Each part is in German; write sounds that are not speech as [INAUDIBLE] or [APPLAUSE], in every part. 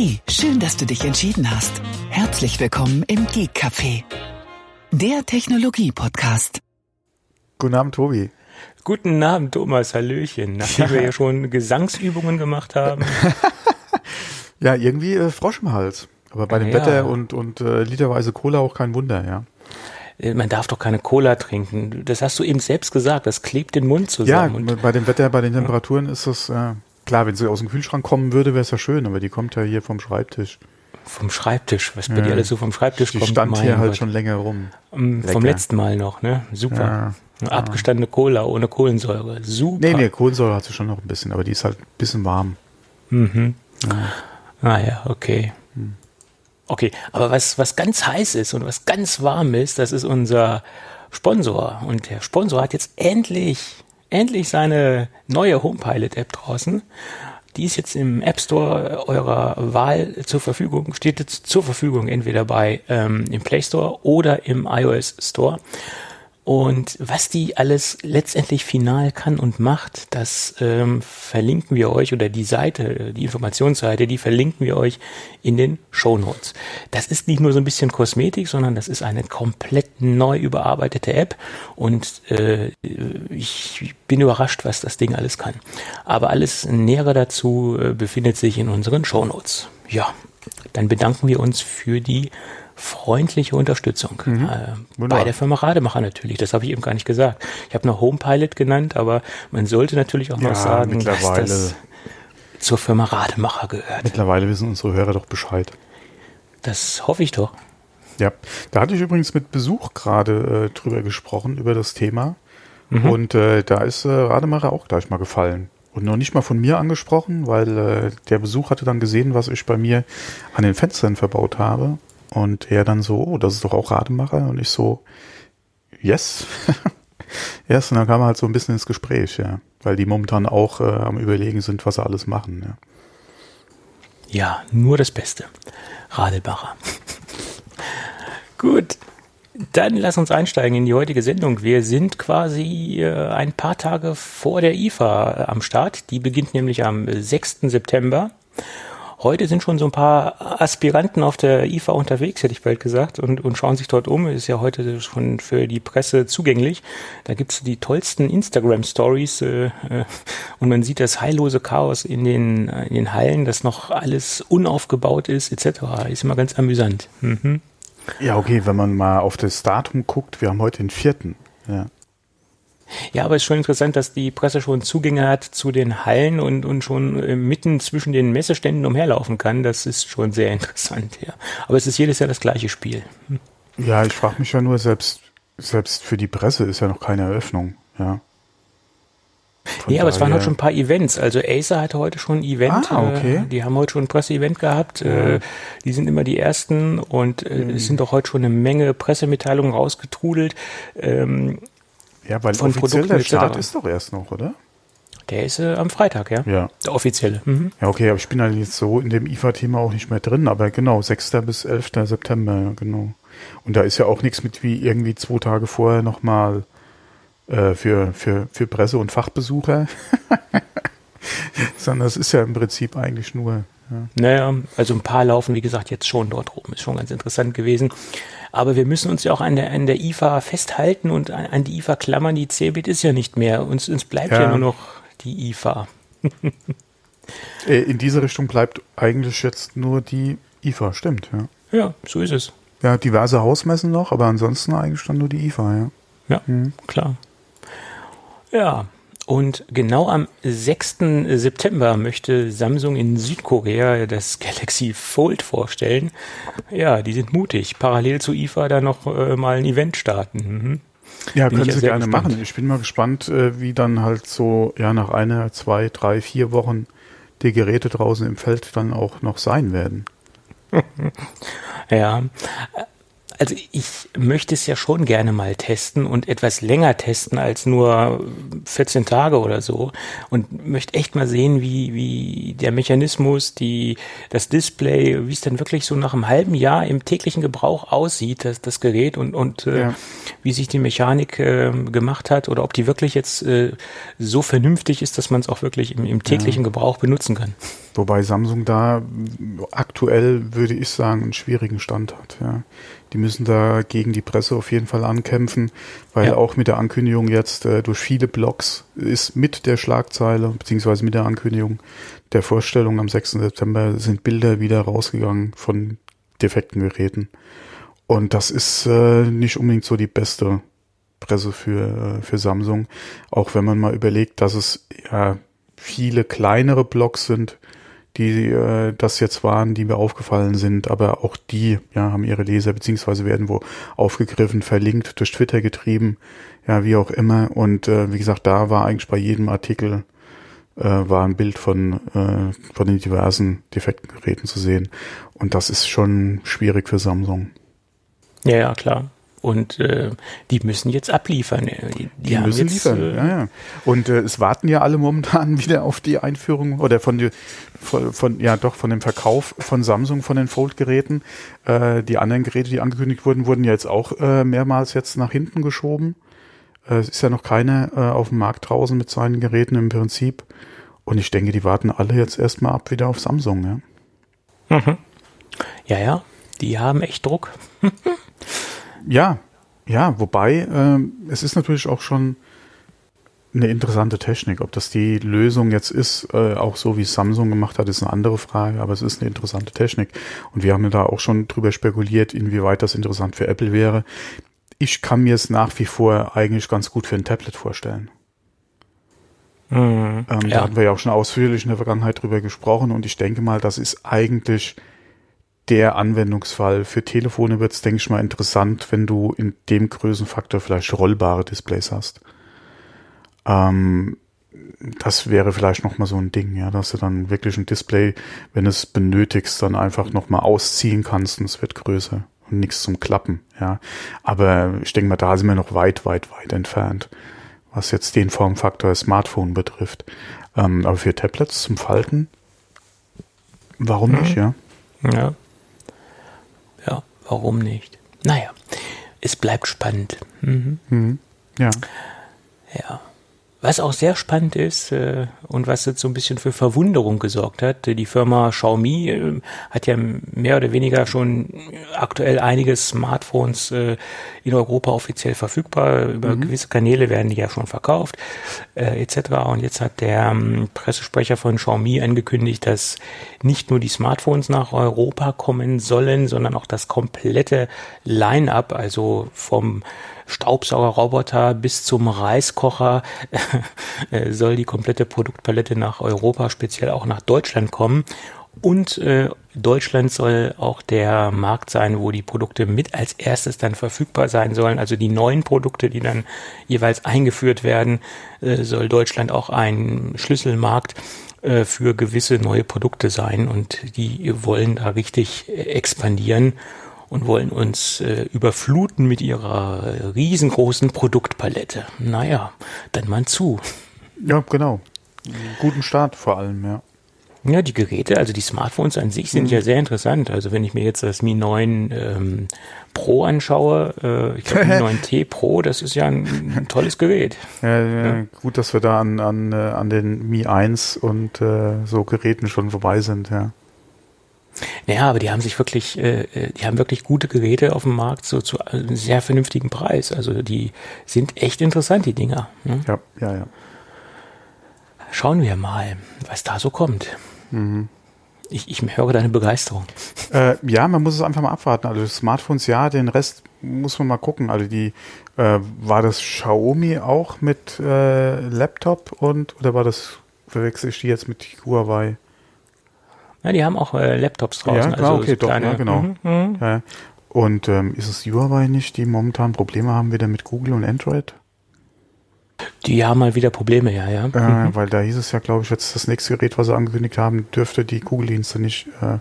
Hey, schön, dass du dich entschieden hast. Herzlich willkommen im Geek Café, der Technologie-Podcast. Guten Abend, Tobi. Guten Abend, Thomas. Hallöchen. Nachdem wir [LAUGHS] ja schon Gesangsübungen gemacht haben. [LAUGHS] ja, irgendwie äh, Frosch im Hals. Aber bei dem ja. Wetter und, und äh, literweise Cola auch kein Wunder, ja. Äh, man darf doch keine Cola trinken. Das hast du eben selbst gesagt. Das klebt den Mund zusammen. Ja, bei dem Wetter, bei den Temperaturen ist das, äh, klar, wenn sie aus dem Kühlschrank kommen würde, wäre es ja schön, aber die kommt ja hier vom Schreibtisch. Vom Schreibtisch, was bei ja. dir alles so vom Schreibtisch die kommt. Die stand hier halt schon länger rum. Um, vom letzten Mal noch, ne? Super. Ja. Abgestandene Cola ohne Kohlensäure. Super. Nee, nee, Kohlensäure hat sie schon noch ein bisschen, aber die ist halt ein bisschen warm. Mhm. Ja. Ah ja, okay. Hm. Okay, aber was, was ganz heiß ist und was ganz warm ist, das ist unser Sponsor. Und der Sponsor hat jetzt endlich, endlich seine neue HomePilot-App draußen. Die ist jetzt im App Store eurer Wahl zur Verfügung, steht jetzt zur Verfügung entweder bei ähm, im Play Store oder im iOS Store. Und was die alles letztendlich final kann und macht, das ähm, verlinken wir euch oder die Seite, die Informationsseite, die verlinken wir euch in den Show Notes. Das ist nicht nur so ein bisschen Kosmetik, sondern das ist eine komplett neu überarbeitete App und äh, ich bin überrascht, was das Ding alles kann. Aber alles Nähere dazu äh, befindet sich in unseren Show Notes. Ja, dann bedanken wir uns für die freundliche Unterstützung. Mhm. Äh, bei der Firma Rademacher natürlich, das habe ich eben gar nicht gesagt. Ich habe noch Homepilot genannt, aber man sollte natürlich auch ja, noch sagen, dass das zur Firma Rademacher gehört. Mittlerweile wissen unsere Hörer doch Bescheid. Das hoffe ich doch. Ja, da hatte ich übrigens mit Besuch gerade äh, drüber gesprochen, über das Thema. Mhm. Und äh, da ist äh, Rademacher auch gleich mal gefallen. Und noch nicht mal von mir angesprochen, weil äh, der Besuch hatte dann gesehen, was ich bei mir an den Fenstern verbaut habe. Und er dann so, oh, das ist doch auch Rademacher. Und ich so, yes. [LAUGHS] yes, und dann kam er halt so ein bisschen ins Gespräch, ja. Weil die momentan auch äh, am Überlegen sind, was sie alles machen, ja. Ja, nur das Beste. Rademacher. [LAUGHS] Gut. Dann lass uns einsteigen in die heutige Sendung. Wir sind quasi äh, ein paar Tage vor der IFA äh, am Start. Die beginnt nämlich am 6. September. Heute sind schon so ein paar Aspiranten auf der IFA unterwegs, hätte ich bald gesagt, und, und schauen sich dort um. Ist ja heute schon für die Presse zugänglich. Da gibt's die tollsten Instagram-Stories äh, äh, und man sieht das heillose Chaos in den, in den Hallen, dass noch alles unaufgebaut ist, etc. Ist immer ganz amüsant. Mhm. Ja, okay, wenn man mal auf das Datum guckt, wir haben heute den vierten. Ja. Ja, aber es ist schon interessant, dass die Presse schon Zugänge hat zu den Hallen und, und schon äh, mitten zwischen den Messeständen umherlaufen kann. Das ist schon sehr [LAUGHS] interessant, ja. Aber es ist jedes Jahr das gleiche Spiel. Hm. Ja, ich frage mich ja nur, selbst, selbst für die Presse ist ja noch keine Eröffnung, ja. Von ja, aber es waren heute schon ein paar Events. Also Acer hatte heute schon ein Event. Ah, okay. Äh, die haben heute schon ein Presseevent gehabt. Ja. Äh, die sind immer die ersten und äh, mhm. es sind doch heute schon eine Menge Pressemitteilungen rausgetrudelt. Ähm, ja, weil von offiziell der Start ist doch erst noch, oder? Der ist äh, am Freitag, ja. Ja. Der offizielle. Mhm. Ja, okay, aber ich bin halt jetzt so in dem IFA-Thema auch nicht mehr drin, aber genau, 6. bis 11. September, genau. Und da ist ja auch nichts mit wie irgendwie zwei Tage vorher nochmal äh, für, für, für Presse- und Fachbesucher. [LAUGHS] Sondern das ist ja im Prinzip eigentlich nur. Ja. Naja, also ein paar laufen, wie gesagt, jetzt schon dort rum. Ist schon ganz interessant gewesen. Aber wir müssen uns ja auch an der, an der IFA festhalten und an, an die IFA klammern. Die CeBIT ist ja nicht mehr. Uns, uns bleibt ja. ja nur noch die IFA. [LAUGHS] Äh, in diese Richtung bleibt eigentlich jetzt nur die IFA, stimmt, ja. Ja, so ist es. Ja, diverse Hausmessen noch, aber ansonsten eigentlich dann nur die IFA, ja. Ja, mhm. klar. Ja, und genau am 6. September möchte Samsung in Südkorea das Galaxy Fold vorstellen. Ja, die sind mutig. Parallel zu IFA da noch äh, mal ein Event starten. Mhm. Ja, Bin können Sie gerne gespannt. machen. Ich bin mal gespannt, äh, wie dann halt so, ja, nach einer, zwei, drei, vier Wochen die Geräte draußen im Feld dann auch noch sein werden. [LAUGHS] ja, also ich möchte es ja schon gerne mal testen und etwas länger testen als nur 14 Tage oder so und möchte echt mal sehen, wie, wie der Mechanismus, die, das Display, wie es dann wirklich so nach einem halben Jahr im täglichen Gebrauch aussieht, das, das Gerät und, und äh, ja. Wie sich die Mechanik äh, gemacht hat oder ob die wirklich jetzt äh, so vernünftig ist, dass man es auch wirklich im, im täglichen ja. Gebrauch benutzen kann. Wobei Samsung da aktuell, würde ich sagen, einen schwierigen Stand hat. Ja. Die müssen da gegen die Presse auf jeden Fall ankämpfen, weil ja. auch mit der Ankündigung jetzt äh, durch viele Blogs ist mit der Schlagzeile, beziehungsweise mit der Ankündigung der Vorstellung am 6. September sind Bilder wieder rausgegangen von defekten Geräten. Und das ist äh, nicht unbedingt so die beste Presse für, äh, für Samsung. Auch wenn man mal überlegt, dass es ja viele kleinere Blogs sind, die äh, das jetzt waren, die mir aufgefallen sind, aber auch die ja, haben ihre Leser beziehungsweise werden wo aufgegriffen, verlinkt, durch Twitter getrieben, ja, wie auch immer. Und äh, wie gesagt, da war eigentlich bei jedem Artikel äh, war ein Bild von, äh, von den diversen defekten Geräten zu sehen. Und das ist schon schwierig für Samsung. Ja, ja, klar. Und äh, die müssen jetzt abliefern. Die, die, die müssen jetzt, liefern, äh, ja, ja. Und äh, es warten ja alle momentan [LAUGHS] wieder auf die Einführung oder von, die, von, von ja doch von dem Verkauf von Samsung von den Fold-Geräten. Äh, die anderen Geräte, die angekündigt wurden, wurden ja jetzt auch äh, mehrmals jetzt nach hinten geschoben. Äh, es ist ja noch keiner äh, auf dem Markt draußen mit seinen Geräten im Prinzip. Und ich denke, die warten alle jetzt erstmal ab wieder auf Samsung, ja. Mhm. Ja, ja, die haben echt Druck. [LAUGHS] Ja, ja, wobei äh, es ist natürlich auch schon eine interessante Technik. Ob das die Lösung jetzt ist, äh, auch so wie Samsung gemacht hat, ist eine andere Frage, aber es ist eine interessante Technik. Und wir haben ja da auch schon drüber spekuliert, inwieweit das interessant für Apple wäre. Ich kann mir es nach wie vor eigentlich ganz gut für ein Tablet vorstellen. Mhm, ähm, ja. Da hatten wir ja auch schon ausführlich in der Vergangenheit drüber gesprochen und ich denke mal, das ist eigentlich der Anwendungsfall. Für Telefone wird es, denke ich mal, interessant, wenn du in dem Größenfaktor vielleicht rollbare Displays hast. Ähm, das wäre vielleicht nochmal so ein Ding, ja, dass du dann wirklich ein Display, wenn es benötigst, dann einfach nochmal ausziehen kannst und es wird größer und nichts zum Klappen, ja. Aber ich denke mal, da sind wir noch weit, weit, weit entfernt, was jetzt den Formfaktor Smartphone betrifft. Ähm, aber für Tablets zum Falten, warum mhm. nicht, ja? Ja, Warum nicht? Naja, es bleibt spannend. Mhm. Mhm. Ja. Ja. Was auch sehr spannend ist äh, und was jetzt so ein bisschen für Verwunderung gesorgt hat, die Firma Xiaomi äh, hat ja mehr oder weniger schon aktuell einige Smartphones äh, in Europa offiziell verfügbar. Über mhm. gewisse Kanäle werden die ja schon verkauft äh, etc. Und jetzt hat der ähm, Pressesprecher von Xiaomi angekündigt, dass nicht nur die Smartphones nach Europa kommen sollen, sondern auch das komplette Line-up, also vom Staubsaugerroboter bis zum Reiskocher [LAUGHS] äh, soll die komplette Produktpalette nach Europa, speziell auch nach Deutschland kommen. Und äh, Deutschland soll auch der Markt sein, wo die Produkte mit als erstes dann verfügbar sein sollen. Also die neuen Produkte, die dann jeweils eingeführt werden, äh, soll Deutschland auch ein Schlüsselmarkt äh, für gewisse neue Produkte sein. Und die wollen da richtig äh, expandieren und wollen uns äh, überfluten mit ihrer riesengroßen Produktpalette. Naja, dann mal zu. Ja, genau. Guten Start vor allem, ja. Ja, die Geräte, also die Smartphones an sich sind mhm. ja sehr interessant. Also wenn ich mir jetzt das Mi 9 ähm, Pro anschaue, äh, ich glaube [LAUGHS] Mi 9T Pro, das ist ja ein, ein tolles Gerät. Ja, ja, ja, Gut, dass wir da an, an, äh, an den Mi 1 und äh, so Geräten schon vorbei sind, ja. Naja, aber die haben sich wirklich, äh, äh, die haben wirklich gute Geräte auf dem Markt so zu einem sehr vernünftigen Preis. Also die sind echt interessant, die Dinger. Ne? Ja, ja, ja. Schauen wir mal, was da so kommt. Mhm. Ich, ich höre deine Begeisterung. Äh, ja, man muss es einfach mal abwarten. Also Smartphones, ja, den Rest muss man mal gucken. Also die, äh, war das Xiaomi auch mit äh, Laptop und oder war das, verwechsel ich die jetzt mit Huawei? Ja, die haben auch äh, Laptops draußen. Ja, klar, also okay, doch, kleine, ja, genau. Mhm, mhm. Ja. Und ähm, ist es Huawei nicht, die momentan Probleme haben wieder mit Google und Android? Die haben mal wieder Probleme, ja, ja. Äh, mhm. Weil da hieß es ja, glaube ich, jetzt das nächste Gerät, was sie angekündigt haben, dürfte die Google-Dienste nicht äh,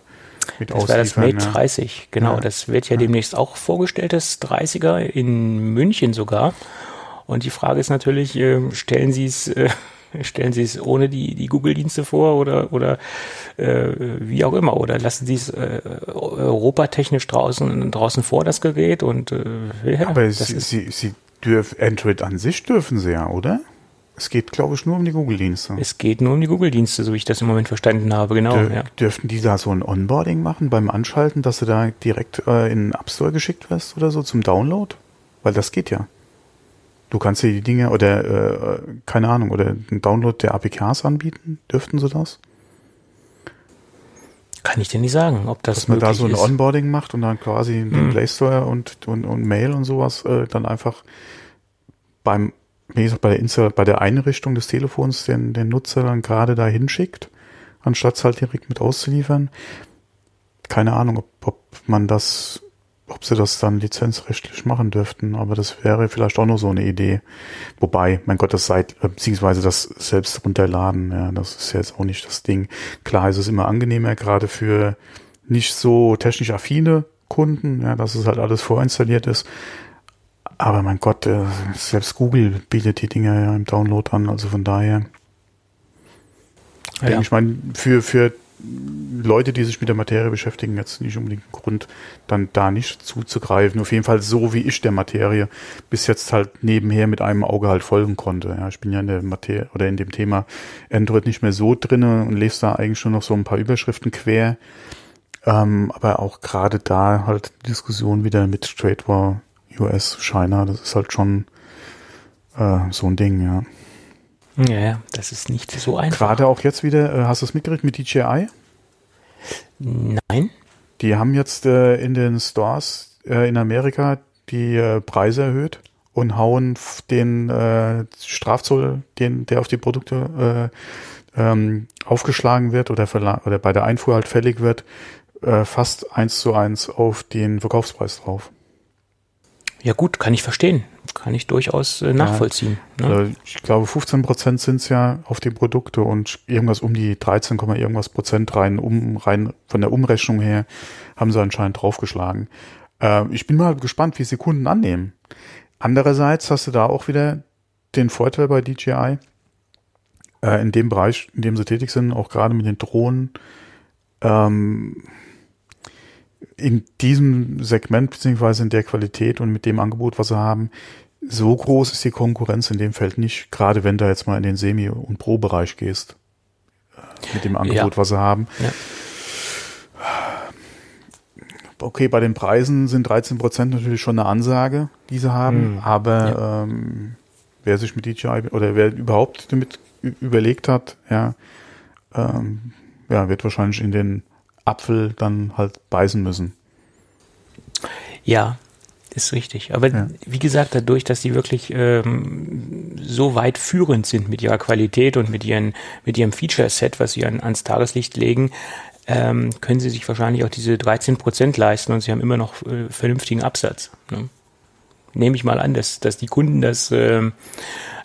mit das war das Mate ja. 30, genau. Ja. Das wird ja, ja, demnächst auch vorgestellt, das 30er, in München sogar. Und die Frage ist natürlich, äh, stellen Sie es äh, Stellen Sie es ohne die, die Google-Dienste vor oder, oder äh, wie auch immer? Oder lassen Sie es äh, europatechnisch draußen, draußen vor, das Gerät? Und, äh, ja, Aber Sie, Sie, Sie dürfen, Android an sich dürfen Sie ja, oder? Es geht, glaube ich, nur um die Google-Dienste. Es geht nur um die Google-Dienste, so wie ich das im Moment verstanden habe, genau. Dür ja. Dürften die da so ein Onboarding machen beim Anschalten, dass du da direkt äh, in den App Store geschickt wirst oder so zum Download? Weil das geht ja. Du kannst dir die Dinge oder äh, keine Ahnung oder einen Download der APKs anbieten. Dürften sie das? Kann ich dir nicht sagen, ob das Dass man da so ein ist. Onboarding macht und dann quasi hm. den Play Store und, und, und Mail und sowas äh, dann einfach beim wie gesagt, bei der, Insta bei der Einrichtung des Telefons den, den Nutzer dann gerade da hinschickt, anstatt es halt direkt mit auszuliefern. Keine Ahnung, ob, ob man das, ob sie das dann lizenzrechtlich machen dürften, aber das wäre vielleicht auch nur so eine Idee. Wobei, mein Gott, das seit, äh, beziehungsweise das selbst runterladen, ja, das ist jetzt auch nicht das Ding. Klar ist es immer angenehmer, gerade für nicht so technisch affine Kunden, ja, dass es halt alles vorinstalliert ist. Aber mein Gott, äh, selbst Google bietet die Dinger ja im Download an, also von daher. Ja. Ich meine, für, für Leute, die sich mit der Materie beschäftigen, jetzt nicht unbedingt ein Grund, dann da nicht zuzugreifen. Auf jeden Fall so, wie ich der Materie bis jetzt halt nebenher mit einem Auge halt folgen konnte. Ja, ich bin ja in der Materie oder in dem Thema Android nicht mehr so drinne und lese da eigentlich schon noch so ein paar Überschriften quer. Ähm, aber auch gerade da halt Diskussion wieder mit Trade War US, China, das ist halt schon äh, so ein Ding, ja. Ja, das ist nicht so einfach. Gerade auch jetzt wieder, äh, hast du es mitgekriegt mit DJI? Nein. Die haben jetzt äh, in den Stores äh, in Amerika die äh, Preise erhöht und hauen den äh, Strafzoll, den, der auf die Produkte äh, ähm, aufgeschlagen wird oder, oder bei der Einfuhr halt fällig wird, fast eins zu eins auf den Verkaufspreis drauf. Ja gut, kann ich verstehen. Kann ich durchaus äh, nachvollziehen. Ja. Ne? Also ich glaube, 15 Prozent sind es ja auf die Produkte und irgendwas um die 13, irgendwas Prozent rein, um, rein von der Umrechnung her haben sie anscheinend draufgeschlagen. Äh, ich bin mal gespannt, wie sie Kunden annehmen. Andererseits hast du da auch wieder den Vorteil bei DJI, äh, in dem Bereich, in dem sie tätig sind, auch gerade mit den Drohnen, ähm, in diesem Segment beziehungsweise in der Qualität und mit dem Angebot, was sie haben, so groß ist die Konkurrenz in dem Feld nicht, gerade wenn du jetzt mal in den Semi- und Pro-Bereich gehst, äh, mit dem Angebot, ja. was sie haben. Ja. Okay, bei den Preisen sind 13 Prozent natürlich schon eine Ansage, die sie haben, mhm. aber ja. ähm, wer sich mit DJI oder wer überhaupt damit überlegt hat, ja, ähm, ja, wird wahrscheinlich in den Apfel dann halt beißen müssen. Ja, ist richtig. Aber ja. wie gesagt, dadurch, dass die wirklich ähm, so weit führend sind mit ihrer Qualität und mit, ihren, mit ihrem Feature-Set, was sie an, ans Tageslicht legen, ähm, können sie sich wahrscheinlich auch diese 13 Prozent leisten und sie haben immer noch äh, vernünftigen Absatz. Ne? Nehme ich mal an, dass, dass die Kunden das äh,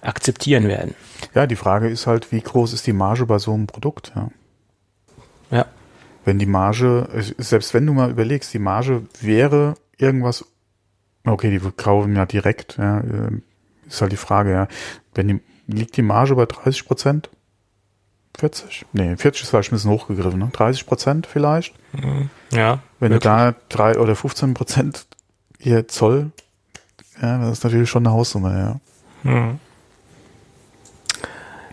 akzeptieren werden. Ja, die Frage ist halt, wie groß ist die Marge bei so einem Produkt? Ja. ja wenn die Marge, selbst wenn du mal überlegst, die Marge wäre irgendwas, okay, die kaufen ja direkt, ja, äh, ist halt die Frage, ja, wenn die, liegt die Marge bei 30 Prozent? 40? Nee, 40 ist vielleicht ein bisschen hochgegriffen, ne? 30 Prozent vielleicht? Mhm. Ja. Wenn wirklich. du da drei oder 15 Prozent hier Zoll, ja, das ist natürlich schon eine Haussumme, ja. Mhm.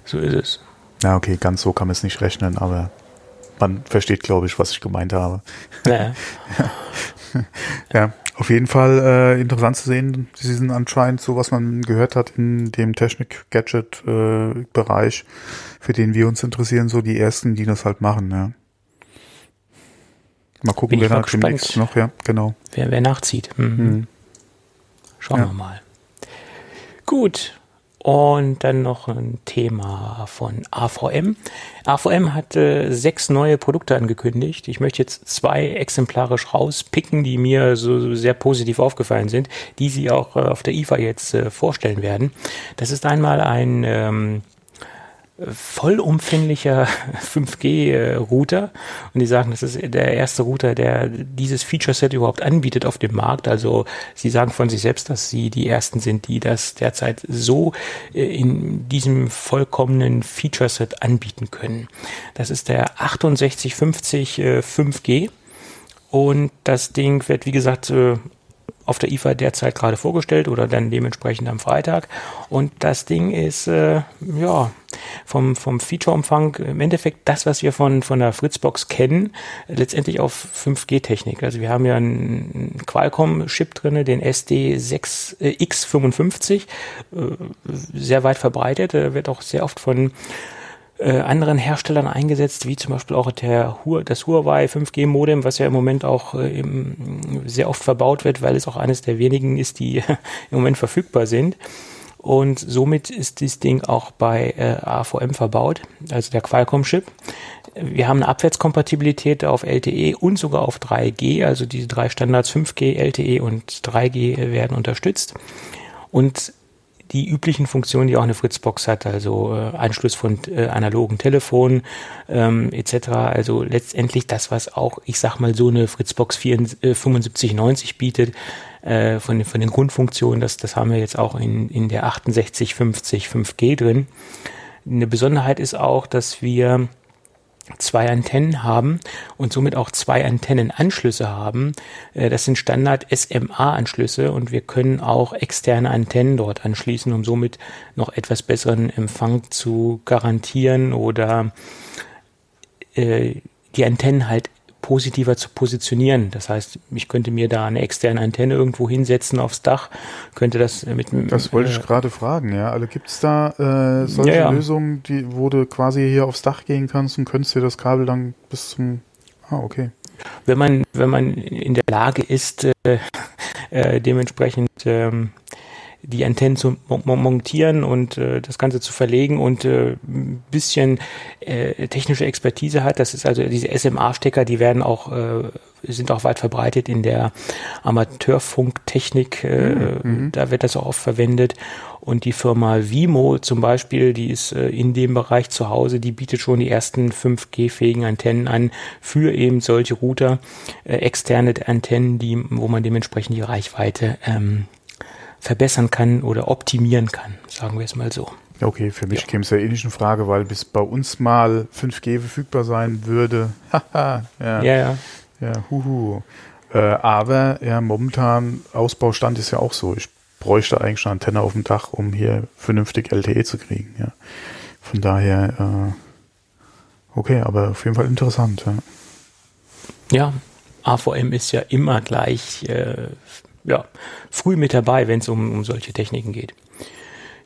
So ist es. Ja, okay, ganz so kann man es nicht rechnen, aber man versteht, glaube ich, was ich gemeint habe. Ja. [LAUGHS] ja, auf jeden Fall äh, interessant zu sehen. Sie sind anscheinend so, was man gehört hat in dem Technik-Gadget-Bereich, äh, für den wir uns interessieren, so die ersten, die das halt machen. Ja. Mal gucken, wer da demnächst noch, ja, genau. Wer, wer nachzieht. Mhm. Mhm. Schauen ja. wir mal. Gut, und dann noch ein Thema von AVM. AVM hat äh, sechs neue Produkte angekündigt. Ich möchte jetzt zwei exemplarisch rauspicken, die mir so sehr positiv aufgefallen sind, die sie auch äh, auf der IFA jetzt äh, vorstellen werden. Das ist einmal ein ähm, vollumfänglicher [LAUGHS] 5G-Router und die sagen, das ist der erste Router, der dieses Feature-Set überhaupt anbietet auf dem Markt. Also sie sagen von sich selbst, dass sie die ersten sind, die das derzeit so äh, in diesem vollkommenen Feature-Set anbieten können. Das ist der 6850 5G und das Ding wird, wie gesagt, äh, auf der IFA derzeit gerade vorgestellt oder dann dementsprechend am Freitag. Und das Ding ist, äh, ja, vom, vom Featureumfang im Endeffekt das, was wir von, von der Fritzbox kennen, letztendlich auf 5G-Technik. Also wir haben ja einen Qualcomm-Chip drin, den SD6X55, äh, sehr weit verbreitet, wird auch sehr oft von äh, anderen Herstellern eingesetzt, wie zum Beispiel auch der, das Huawei 5G-Modem, was ja im Moment auch äh, im, sehr oft verbaut wird, weil es auch eines der wenigen ist, die [LAUGHS] im Moment verfügbar sind. Und somit ist dieses Ding auch bei äh, AVM verbaut, also der Qualcomm-Chip. Wir haben eine Abwärtskompatibilität auf LTE und sogar auf 3G, also diese drei Standards 5G, LTE und 3G werden unterstützt. Und die üblichen Funktionen, die auch eine Fritzbox hat, also äh, Anschluss von äh, analogen Telefonen ähm, etc. Also letztendlich das, was auch, ich sag mal, so eine Fritzbox 74, äh, 7590 bietet, äh, von, von den Grundfunktionen, das, das haben wir jetzt auch in, in der 6850 5G drin. Eine Besonderheit ist auch, dass wir zwei Antennen haben und somit auch zwei Antennenanschlüsse haben. Äh, das sind Standard SMA-Anschlüsse und wir können auch externe Antennen dort anschließen, um somit noch etwas besseren Empfang zu garantieren oder äh, die Antennen halt positiver zu positionieren. Das heißt, ich könnte mir da eine externe Antenne irgendwo hinsetzen aufs Dach, könnte das mit Das wollte äh, ich gerade fragen, ja. Also gibt es da äh, solche ja, ja. Lösungen, die, wo du quasi hier aufs Dach gehen kannst und könntest dir das Kabel dann bis zum Ah, okay. Wenn man, wenn man in der Lage ist, äh, äh, dementsprechend ähm, die Antennen zu montieren und äh, das Ganze zu verlegen und äh, ein bisschen äh, technische Expertise hat. Das ist also diese SMA-Stecker, die werden auch, äh, sind auch weit verbreitet in der Amateurfunktechnik. Äh, mhm. mhm. Da wird das auch oft verwendet. Und die Firma Vimo zum Beispiel, die ist äh, in dem Bereich zu Hause, die bietet schon die ersten 5G-fähigen Antennen an für eben solche Router, äh, externe Antennen, die, wo man dementsprechend die Reichweite ähm, verbessern kann oder optimieren kann, sagen wir es mal so. Okay, für mich ja. käme es ja eh nicht in Frage, weil bis bei uns mal 5G verfügbar sein würde. [LAUGHS] Haha, ja. ja, ja. Ja, huhu. Äh, aber ja, momentan Ausbaustand ist ja auch so. Ich bräuchte eigentlich eine Antenne auf dem Dach, um hier vernünftig LTE zu kriegen. Ja. Von daher, äh, okay, aber auf jeden Fall interessant. Ja, ja AVM ist ja immer gleich äh, ja, früh mit dabei, wenn es um, um solche Techniken geht.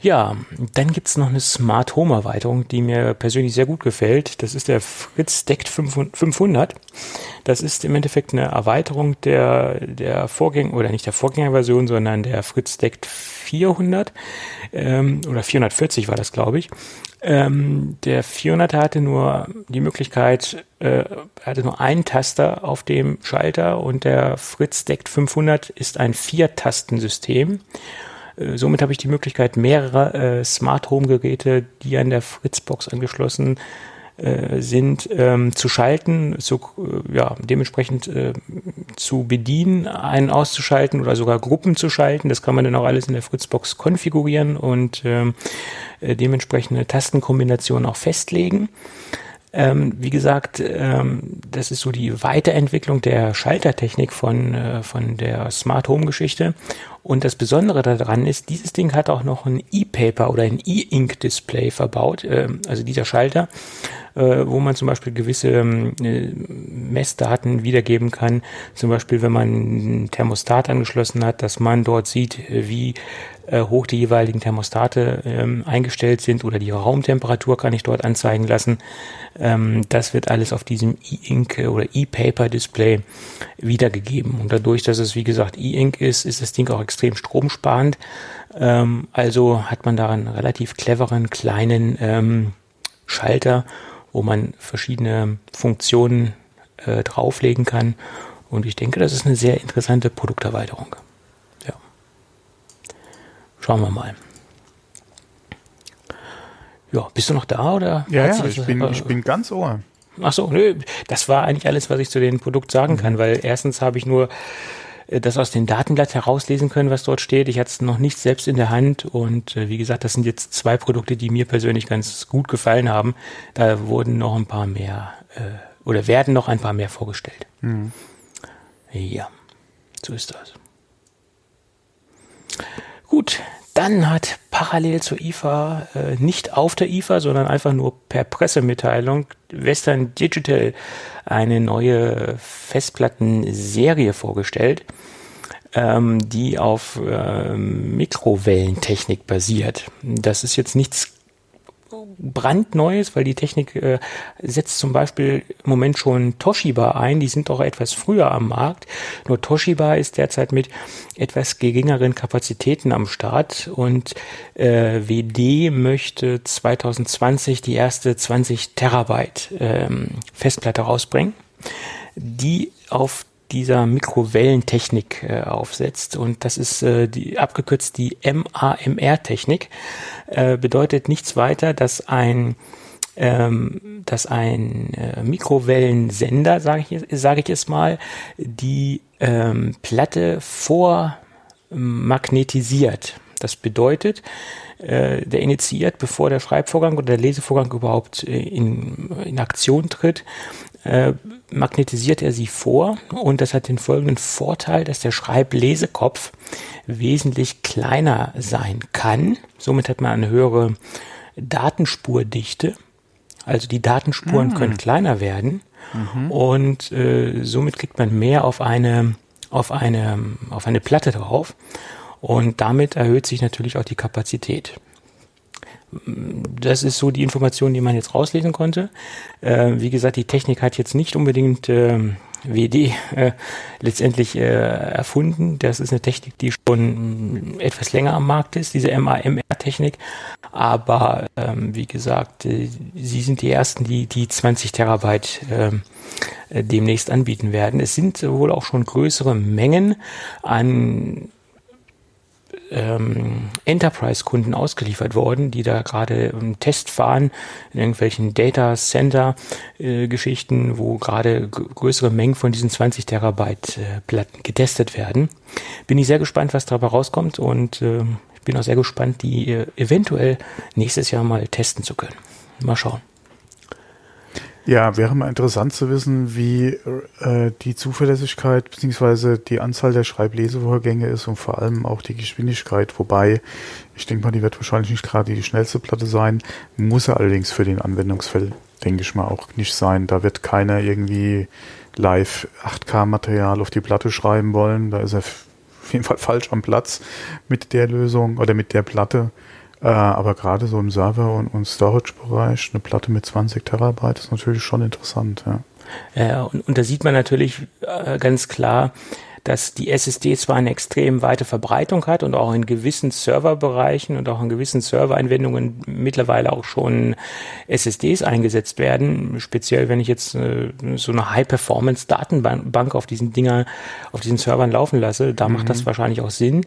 Ja, dann gibt's noch eine Smart Home Erweiterung, die mir persönlich sehr gut gefällt. Das ist der Fritz Deckt 500. Das ist im Endeffekt eine Erweiterung der, der Vorgänger, oder nicht der Vorgängerversion, sondern der Fritz Deckt 400, ähm, oder 440 war das, glaube ich. Ähm, der 400 hatte nur die Möglichkeit, äh, hatte nur einen Taster auf dem Schalter und der Fritz Deckt 500 ist ein Vier-Tasten-System. Somit habe ich die Möglichkeit, mehrere äh, Smart Home Geräte, die an der Fritzbox angeschlossen äh, sind, ähm, zu schalten, zu, äh, ja, dementsprechend äh, zu bedienen, einen auszuschalten oder sogar Gruppen zu schalten. Das kann man dann auch alles in der Fritzbox konfigurieren und ähm, äh, dementsprechend eine Tastenkombination auch festlegen. Ähm, wie gesagt, ähm, das ist so die Weiterentwicklung der Schaltertechnik von, äh, von der Smart Home Geschichte. Und das Besondere daran ist, dieses Ding hat auch noch ein E-Paper oder ein E-Ink Display verbaut, äh, also dieser Schalter, äh, wo man zum Beispiel gewisse ähm, äh, Messdaten wiedergeben kann. Zum Beispiel, wenn man ein Thermostat angeschlossen hat, dass man dort sieht, äh, wie äh, hoch die jeweiligen Thermostate ähm, eingestellt sind oder die Raumtemperatur kann ich dort anzeigen lassen. Ähm, das wird alles auf diesem E-Ink oder E-Paper-Display wiedergegeben. Und dadurch, dass es wie gesagt E-Ink ist, ist das Ding auch extrem stromsparend. Ähm, also hat man da einen relativ cleveren kleinen ähm, Schalter, wo man verschiedene Funktionen äh, drauflegen kann. Und ich denke, das ist eine sehr interessante Produkterweiterung. Schauen wir mal. Ja, bist du noch da oder? Ja, ja ich, bin, äh, ich bin ganz ohr. Ach so, nö, das war eigentlich alles, was ich zu dem Produkt sagen kann, weil erstens habe ich nur äh, das aus dem Datenblatt herauslesen können, was dort steht. Ich hatte es noch nicht selbst in der Hand und äh, wie gesagt, das sind jetzt zwei Produkte, die mir persönlich ganz gut gefallen haben. Da wurden noch ein paar mehr oder werden noch ein paar mehr vorgestellt. Mhm. Ja, so ist das. Gut, dann hat parallel zur IFA, äh, nicht auf der IFA, sondern einfach nur per Pressemitteilung Western Digital eine neue Festplattenserie vorgestellt, ähm, die auf äh, Mikrowellentechnik basiert. Das ist jetzt nichts brandneues, weil die Technik äh, setzt zum Beispiel im Moment schon Toshiba ein. Die sind auch etwas früher am Markt. Nur Toshiba ist derzeit mit etwas geringeren Kapazitäten am Start und äh, WD möchte 2020 die erste 20 Terabyte ähm, Festplatte rausbringen, die auf dieser Mikrowellentechnik äh, aufsetzt. Und das ist äh, die, abgekürzt die MAMR-Technik. Äh, bedeutet nichts weiter, dass ein ähm, dass ein äh, Mikrowellensender, sage ich, sag ich es mal, die ähm, Platte vormagnetisiert. Das bedeutet, äh, der initiiert, bevor der Schreibvorgang oder der Lesevorgang überhaupt äh, in, in Aktion tritt, äh, magnetisiert er sie vor und das hat den folgenden Vorteil, dass der Schreiblesekopf wesentlich kleiner sein kann. Somit hat man eine höhere Datenspurdichte. Also die Datenspuren mhm. können kleiner werden mhm. und äh, somit kriegt man mehr auf eine auf eine auf eine Platte drauf und damit erhöht sich natürlich auch die Kapazität das ist so die Information, die man jetzt rauslesen konnte. Äh, wie gesagt, die Technik hat jetzt nicht unbedingt äh, WD äh, letztendlich äh, erfunden. Das ist eine Technik, die schon etwas länger am Markt ist, diese MAMR-Technik. Aber ähm, wie gesagt, äh, sie sind die ersten, die die 20 Terabyte ähm, äh, demnächst anbieten werden. Es sind wohl auch schon größere Mengen an ähm, Enterprise-Kunden ausgeliefert worden, die da gerade einen Test fahren in irgendwelchen Data Center äh, wo gerade größere Mengen von diesen 20 Terabyte äh, Platten getestet werden. Bin ich sehr gespannt, was dabei rauskommt und äh, ich bin auch sehr gespannt, die äh, eventuell nächstes Jahr mal testen zu können. Mal schauen. Ja, wäre mal interessant zu wissen, wie äh, die Zuverlässigkeit bzw. die Anzahl der Schreiblesevorgänge ist und vor allem auch die Geschwindigkeit. Wobei, ich denke mal, die wird wahrscheinlich nicht gerade die schnellste Platte sein, muss er allerdings für den Anwendungsfall, denke ich mal, auch nicht sein. Da wird keiner irgendwie live 8K-Material auf die Platte schreiben wollen. Da ist er auf jeden Fall falsch am Platz mit der Lösung oder mit der Platte. Äh, aber gerade so im Server- und, und Storage-Bereich, eine Platte mit 20 Terabyte ist natürlich schon interessant. Ja, ja und, und da sieht man natürlich äh, ganz klar, dass die SSD zwar eine extrem weite Verbreitung hat und auch in gewissen Serverbereichen und auch in gewissen Servereinwendungen mittlerweile auch schon SSDs eingesetzt werden. Speziell, wenn ich jetzt äh, so eine High-Performance-Datenbank auf diesen Dinger, auf diesen Servern laufen lasse, da mhm. macht das mhm. wahrscheinlich auch Sinn.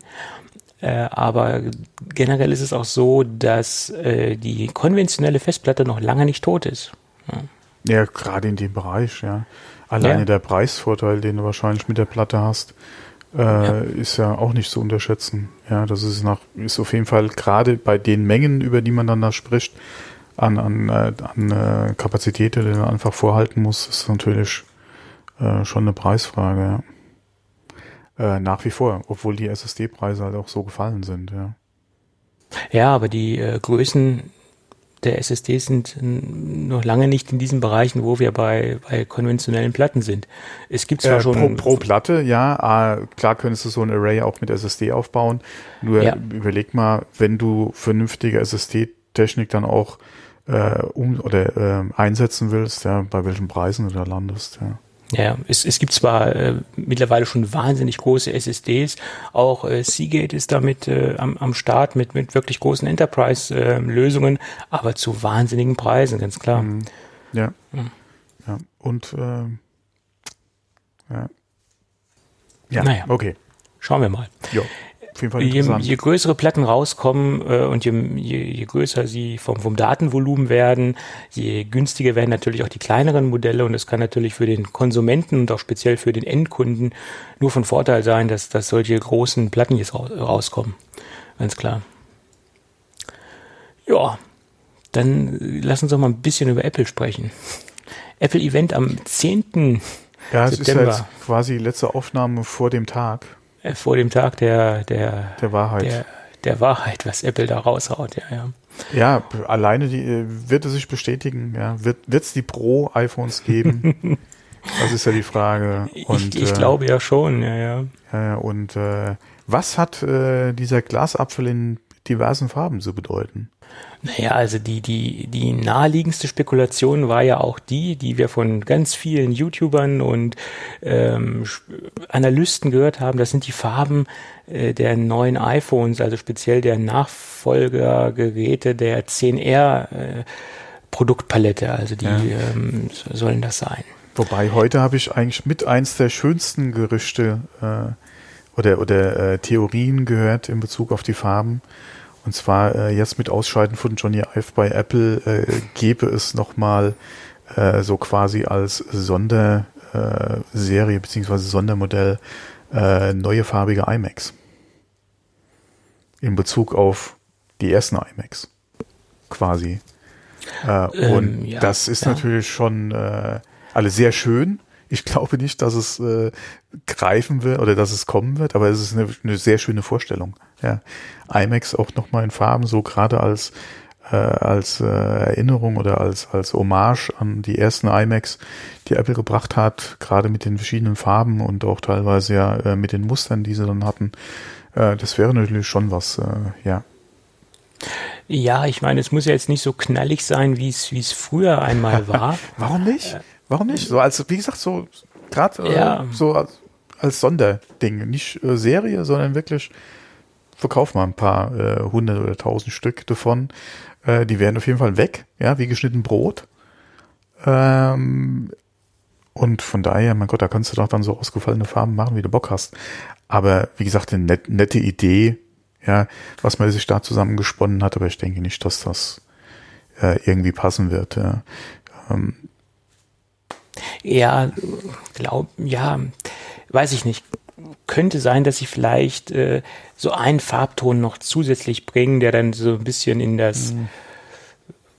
Äh, aber generell ist es auch so, dass äh, die konventionelle Festplatte noch lange nicht tot ist. Ja, ja gerade in dem Bereich, ja. Alleine ja. der Preisvorteil, den du wahrscheinlich mit der Platte hast, äh, ja. ist ja auch nicht zu unterschätzen. Ja, das ist nach, ist auf jeden Fall gerade bei den Mengen, über die man dann da spricht, an, an, äh, an äh, Kapazität, die man einfach vorhalten muss, ist natürlich äh, schon eine Preisfrage, ja. Äh, nach wie vor, obwohl die SSD-Preise halt auch so gefallen sind, ja. Ja, aber die äh, Größen der SSDs sind noch lange nicht in diesen Bereichen, wo wir bei, bei konventionellen Platten sind. Es gibt zwar äh, schon. Pro, pro Platte, ja. Ah, klar könntest du so ein Array auch mit SSD aufbauen. Nur ja. überleg mal, wenn du vernünftige SSD-Technik dann auch äh, um oder äh, einsetzen willst, ja, bei welchen Preisen du da landest, ja. Ja, es, es gibt zwar äh, mittlerweile schon wahnsinnig große SSDs, auch äh, Seagate ist damit äh, am, am Start mit, mit wirklich großen Enterprise-Lösungen, äh, aber zu wahnsinnigen Preisen, ganz klar. Mhm. Ja. Mhm. Ja, und äh, ja. Ja, naja. okay. Schauen wir mal. Jo auf jeden Fall interessant. Je, je größere Platten rauskommen äh, und je, je, je größer sie vom, vom Datenvolumen werden, je günstiger werden natürlich auch die kleineren Modelle und es kann natürlich für den Konsumenten und auch speziell für den Endkunden nur von Vorteil sein, dass, dass solche großen Platten jetzt rauskommen. Ganz klar. Ja, dann lass uns doch mal ein bisschen über Apple sprechen. Apple Event am 10. Ja, es September. ist jetzt quasi die letzte Aufnahme vor dem Tag. Äh, vor dem Tag der, der, der Wahrheit. Der, der Wahrheit, was Apple da raushaut, ja, ja. Ja, alleine die, äh, wird es sich bestätigen, ja. Wird es die Pro-iPhones geben? [LAUGHS] das ist ja die Frage. Und, ich, ich äh, glaube ja schon, ja, ja. ja und äh, was hat äh, dieser Glasapfel in diversen Farben zu bedeuten? Naja, also die, die, die naheliegendste Spekulation war ja auch die, die wir von ganz vielen YouTubern und ähm, Analysten gehört haben. Das sind die Farben äh, der neuen iPhones, also speziell der Nachfolgergeräte der 10R äh, Produktpalette. Also die ja. ähm, sollen das sein. Wobei heute habe ich eigentlich mit eins der schönsten Gerüchte äh, oder, oder äh, Theorien gehört in Bezug auf die Farben. Und zwar äh, jetzt mit Ausscheiden von Johnny Ive bei Apple äh, gäbe es nochmal äh, so quasi als Sonderserie äh, beziehungsweise Sondermodell äh, neue farbige iMacs. In Bezug auf die ersten iMacs. Quasi. Äh, ähm, und ja, das ist ja. natürlich schon alles sehr schön. Ich glaube nicht, dass es äh, greifen wird oder dass es kommen wird, aber es ist eine, eine sehr schöne Vorstellung. Ja. IMAX auch nochmal in Farben, so gerade als äh, als äh, Erinnerung oder als als Hommage an die ersten IMAX, die Apple gebracht hat, gerade mit den verschiedenen Farben und auch teilweise ja äh, mit den Mustern, die sie dann hatten. Äh, das wäre natürlich schon was, äh, ja. Ja, ich meine, es muss ja jetzt nicht so knallig sein, wie es wie es früher einmal [LAUGHS] war. Warum nicht? Äh, Warum nicht? So als, wie gesagt, so gerade äh, ja. so als, als, Sonderding. Nicht äh, Serie, sondern wirklich verkauf mal ein paar äh, hundert oder tausend Stück davon. Äh, die werden auf jeden Fall weg, ja, wie geschnitten Brot. Ähm, und von daher, mein Gott, da kannst du doch dann so ausgefallene Farben machen, wie du Bock hast. Aber wie gesagt, eine net, nette Idee, ja, was man sich da zusammengesponnen hat, aber ich denke nicht, dass das äh, irgendwie passen wird. Ja. Ähm, ja, glaub, ja, weiß ich nicht. Könnte sein, dass sie vielleicht äh, so einen Farbton noch zusätzlich bringen, der dann so ein bisschen in das, mhm.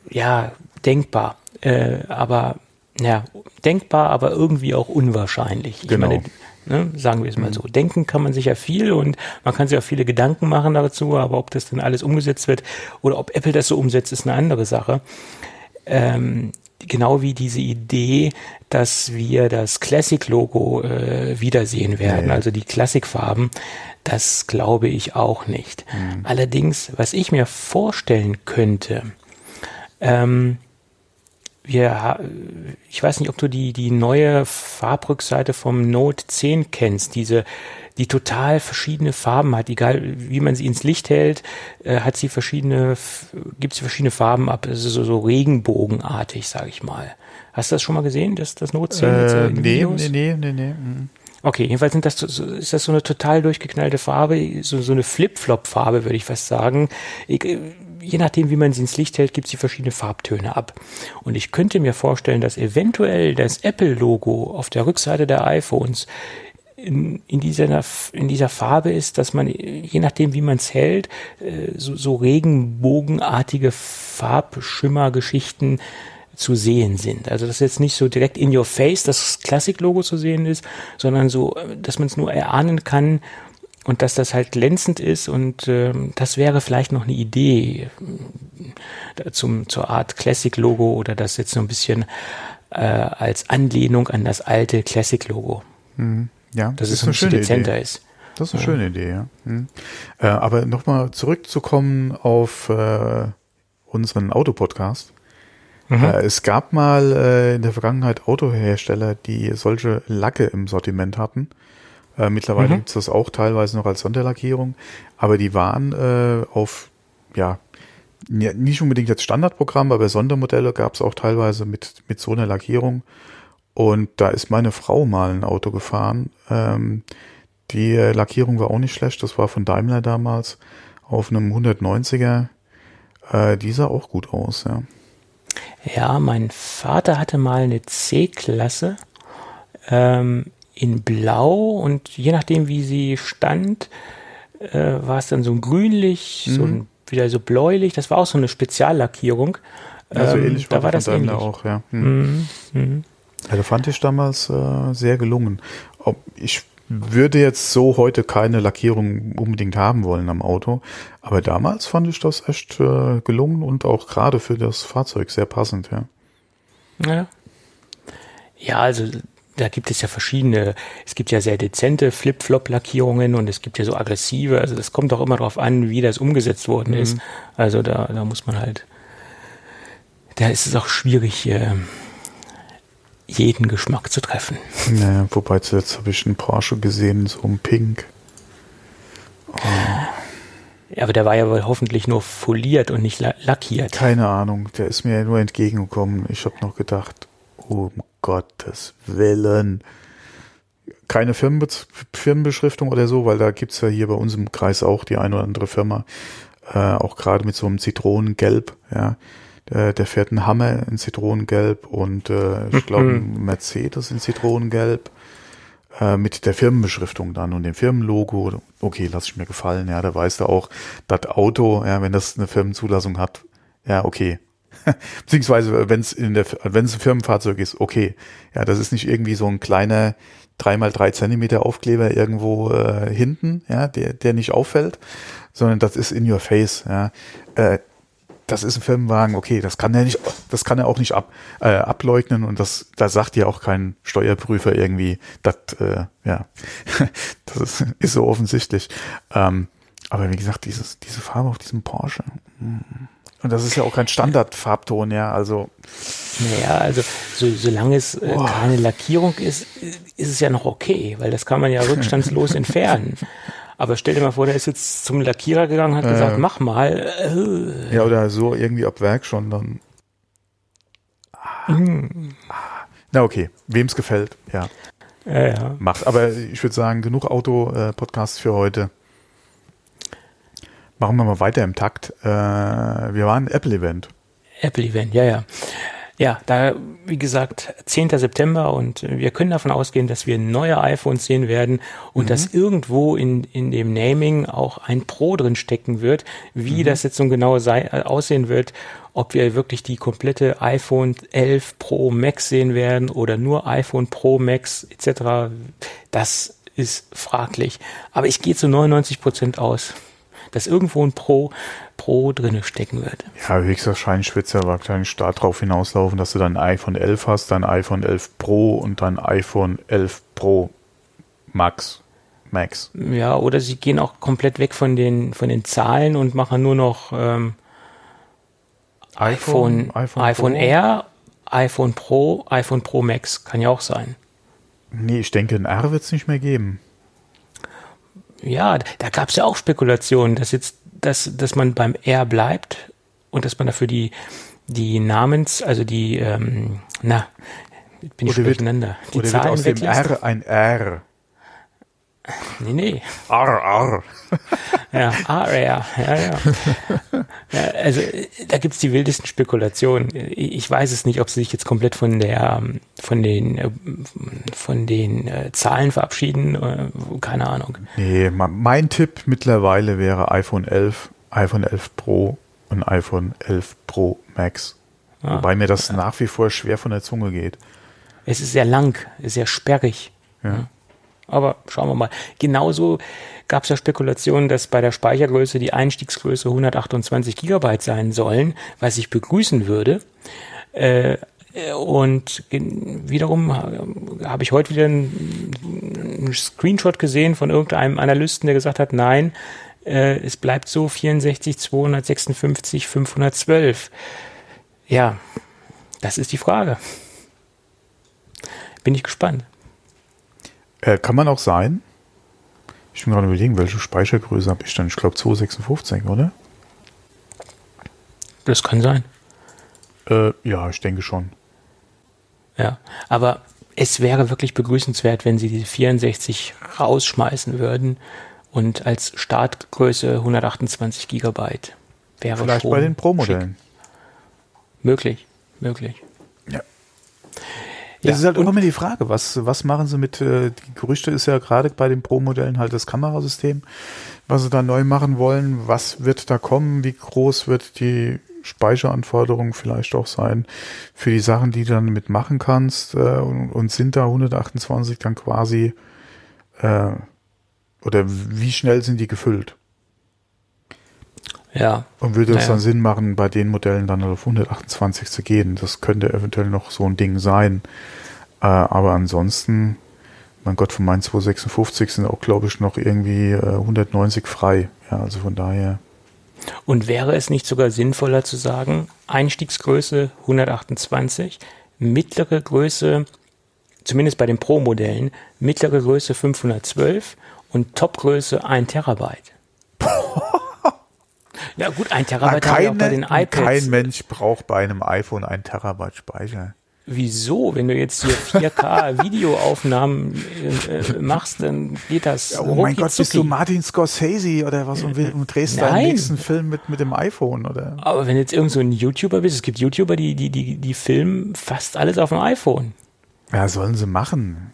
ja, denkbar, äh, aber, ja, denkbar, aber irgendwie auch unwahrscheinlich. Ich genau. meine, Ne, sagen wir es mal mhm. so. Denken kann man sich ja viel und man kann sich auch viele Gedanken machen dazu, aber ob das dann alles umgesetzt wird oder ob Apple das so umsetzt, ist eine andere Sache. Ähm, genau wie diese Idee, dass wir das Classic-Logo äh, wiedersehen werden, ja, ja. also die Classic-Farben, das glaube ich auch nicht. Mhm. Allerdings, was ich mir vorstellen könnte, ähm, wir, ich weiß nicht, ob du die, die neue Farbrückseite vom Note 10 kennst, diese die total verschiedene Farben hat, egal wie man sie ins Licht hält, äh, hat sie verschiedene, gibt sie verschiedene Farben ab, also so, so regenbogenartig, sage ich mal. Hast du das schon mal gesehen, das, das Note 10? Äh, nee, nee, nee, nee, nee. Mhm. Okay, jedenfalls sind das, ist das so eine total durchgeknallte Farbe, so, so eine Flip-Flop-Farbe, würde ich fast sagen. Ich, je nachdem, wie man sie ins Licht hält, gibt sie verschiedene Farbtöne ab. Und ich könnte mir vorstellen, dass eventuell das Apple-Logo auf der Rückseite der iPhones in, in, dieser, in dieser Farbe ist, dass man, je nachdem wie man es hält, äh, so, so regenbogenartige Farbschimmergeschichten zu sehen sind. Also dass jetzt nicht so direkt in your face das Classic-Logo zu sehen ist, sondern so, dass man es nur erahnen kann und dass das halt glänzend ist und äh, das wäre vielleicht noch eine Idee äh, zum, zur Art Classic-Logo oder das jetzt so ein bisschen äh, als Anlehnung an das alte Classic-Logo. Mhm. Ja, dass das es ein bisschen dezenter Idee. ist. Das ist eine ja. schöne Idee, ja. Hm. Äh, aber nochmal zurückzukommen auf äh, unseren Autopodcast. Mhm. Äh, es gab mal äh, in der Vergangenheit Autohersteller, die solche Lacke im Sortiment hatten. Äh, mittlerweile mhm. gibt es das auch teilweise noch als Sonderlackierung, aber die waren äh, auf, ja, nicht unbedingt jetzt Standardprogramm, aber Sondermodelle gab es auch teilweise mit, mit so einer Lackierung. Und da ist meine Frau mal ein Auto gefahren. Ähm, die Lackierung war auch nicht schlecht. Das war von Daimler damals auf einem 190er. Äh, die sah auch gut aus, ja. Ja, mein Vater hatte mal eine C-Klasse ähm, in Blau und je nachdem, wie sie stand, äh, war es dann so ein grünlich, mhm. so ein, wieder so bläulich. Das war auch so eine Speziallackierung. Also ähm, ähnlich war da war das Daimler ähnlich. auch, ja. Mhm. Mhm. Ja, da fand ich damals äh, sehr gelungen. Ob ich würde jetzt so heute keine Lackierung unbedingt haben wollen am Auto. Aber damals fand ich das echt äh, gelungen und auch gerade für das Fahrzeug sehr passend, ja. Ja. Ja, also da gibt es ja verschiedene, es gibt ja sehr dezente Flip-Flop-Lackierungen und es gibt ja so aggressive, also das kommt auch immer darauf an, wie das umgesetzt worden mhm. ist. Also da, da muss man halt, da ist es auch schwierig, äh, jeden Geschmack zu treffen. Naja, wobei zuletzt habe ich einen Porsche gesehen, so ein Pink. Oh. Ja, aber der war ja wohl hoffentlich nur foliert und nicht lackiert. Keine Ahnung, der ist mir ja nur entgegengekommen. Ich habe noch gedacht, um Gottes Willen. Keine Firmenbe Firmenbeschriftung oder so, weil da gibt's ja hier bei uns im Kreis auch die eine oder andere Firma, äh, auch gerade mit so einem Zitronengelb, ja. Der, der fährt einen Hammer in Zitronengelb und äh, ich glaube mhm. Mercedes in Zitronengelb äh, mit der Firmenbeschriftung dann und dem Firmenlogo. Okay, lass ich mir gefallen. Ja, da weißt du auch, das Auto, ja, wenn das eine Firmenzulassung hat, ja, okay. [LAUGHS] Beziehungsweise, wenn es in der, wenn es ein Firmenfahrzeug ist, okay. Ja, das ist nicht irgendwie so ein kleiner drei mal drei Zentimeter Aufkleber irgendwo äh, hinten, ja, der, der nicht auffällt, sondern das ist in your face, ja. Äh, das ist ein Firmenwagen, okay, das kann er nicht, das kann er auch nicht ab, äh, ableugnen und das, da sagt ja auch kein Steuerprüfer irgendwie, das, äh, ja, [LAUGHS] das ist, ist so offensichtlich. Ähm, aber wie gesagt, dieses, diese Farbe auf diesem Porsche. Mm. Und das ist ja auch kein Standardfarbton, ja, also. Naja, also so, solange es äh, keine Lackierung ist, ist es ja noch okay, weil das kann man ja rückstandslos [LAUGHS] entfernen. Aber stell dir mal vor, der ist jetzt zum Lackierer gegangen, hat äh, gesagt, mach mal. Äh. Ja, oder so irgendwie ab Werk schon dann. Mm. Na okay, wem's gefällt, ja. Ja, ja. Macht. Aber ich würde sagen, genug Auto-Podcasts für heute. Machen wir mal weiter im Takt. Äh, wir waren Apple-Event. Apple-Event, ja, ja. Ja, da, wie gesagt, 10. September und wir können davon ausgehen, dass wir neue iPhones sehen werden und mhm. dass irgendwo in, in dem Naming auch ein Pro drin stecken wird. Wie mhm. das jetzt so genau sei, äh, aussehen wird, ob wir wirklich die komplette iPhone 11 Pro Max sehen werden oder nur iPhone Pro Max etc., das ist fraglich. Aber ich gehe zu 99 Prozent aus dass irgendwo ein Pro, Pro drinne stecken wird. Ja, höchstwahrscheinlich wird es ja wahrscheinlich stark darauf hinauslaufen, dass du dann ein iPhone 11 hast, dein iPhone 11 Pro und dein iPhone 11 Pro Max. Max. Ja, oder sie gehen auch komplett weg von den, von den Zahlen und machen nur noch ähm, iPhone, iPhone, iPhone, Air, iPhone Pro, iPhone Pro Max. Kann ja auch sein. Nee, ich denke, ein R wird es nicht mehr geben ja, da gab es ja auch Spekulationen, dass jetzt, dass, dass man beim R bleibt und dass man dafür die, die Namens, also die, ähm, na, bin ich durcheinander. Die oder Zahlen wird aus dem R ein R. Nee, nee. Arr, arr. [LAUGHS] Ja, arr, [LAUGHS] ja, ja, ja. ja also da gibt's die wildesten Spekulationen. Ich weiß es nicht, ob sie sich jetzt komplett von der von den äh, von den äh, Zahlen verabschieden. Äh, keine Ahnung. Nee, mein Tipp mittlerweile wäre iPhone 11, iPhone 11 Pro und iPhone 11 Pro Max. Ah, Wobei mir das ja. nach wie vor schwer von der Zunge geht. Es ist sehr lang, sehr sperrig. Ja. Aber schauen wir mal. Genauso gab es ja Spekulationen, dass bei der Speichergröße die Einstiegsgröße 128 Gigabyte sein sollen, was ich begrüßen würde. Äh, und wiederum habe ich heute wieder einen Screenshot gesehen von irgendeinem Analysten, der gesagt hat, nein, äh, es bleibt so 64, 256, 512. Ja, das ist die Frage. Bin ich gespannt. Äh, kann man auch sein. Ich bin gerade überlegen, welche Speichergröße habe ich dann? Ich glaube 256, oder? Das kann sein. Äh, ja, ich denke schon. Ja, aber es wäre wirklich begrüßenswert, wenn sie diese 64 rausschmeißen würden und als Startgröße 128 Gigabyte wäre Vielleicht bei den Pro-Modellen. Möglich, möglich. Ja. Das ist halt immer die Frage, was, was machen sie mit, äh, die Gerüchte ist ja gerade bei den Pro-Modellen halt das Kamerasystem, was sie da neu machen wollen, was wird da kommen, wie groß wird die Speicheranforderung vielleicht auch sein für die Sachen, die du dann mitmachen kannst äh, und, und, sind da 128 dann quasi äh, oder wie schnell sind die gefüllt? Ja. Und würde es Naja. dann Sinn machen, bei den Modellen dann auf 128 zu gehen? Das könnte eventuell noch so ein Ding sein. Äh, aber ansonsten, mein Gott, von meinen 256 sind auch, glaube ich, noch irgendwie äh, 190 frei. Ja, also von daher. Und wäre es nicht sogar sinnvoller zu sagen, Einstiegsgröße 128, mittlere Größe, zumindest bei den Pro-Modellen, mittlere Größe 512 und Topgröße 1 Terabyte? Ja gut, 1 Terabyte wir auch bei den iPads. kein Mensch braucht bei einem iPhone ein Terabyte Speicher. Wieso? Wenn du jetzt hier 4K [LAUGHS] Videoaufnahmen äh, äh, machst, dann geht das. Oh mein Gott, bist du. Martin Scorsese oder was und, und drehst deinen Nein. nächsten Film mit, mit dem iPhone oder? Aber wenn du jetzt irgend so ein YouTuber bist, es gibt YouTuber, die, die, die, die filmen fast alles auf dem iPhone. Ja, sollen sie machen.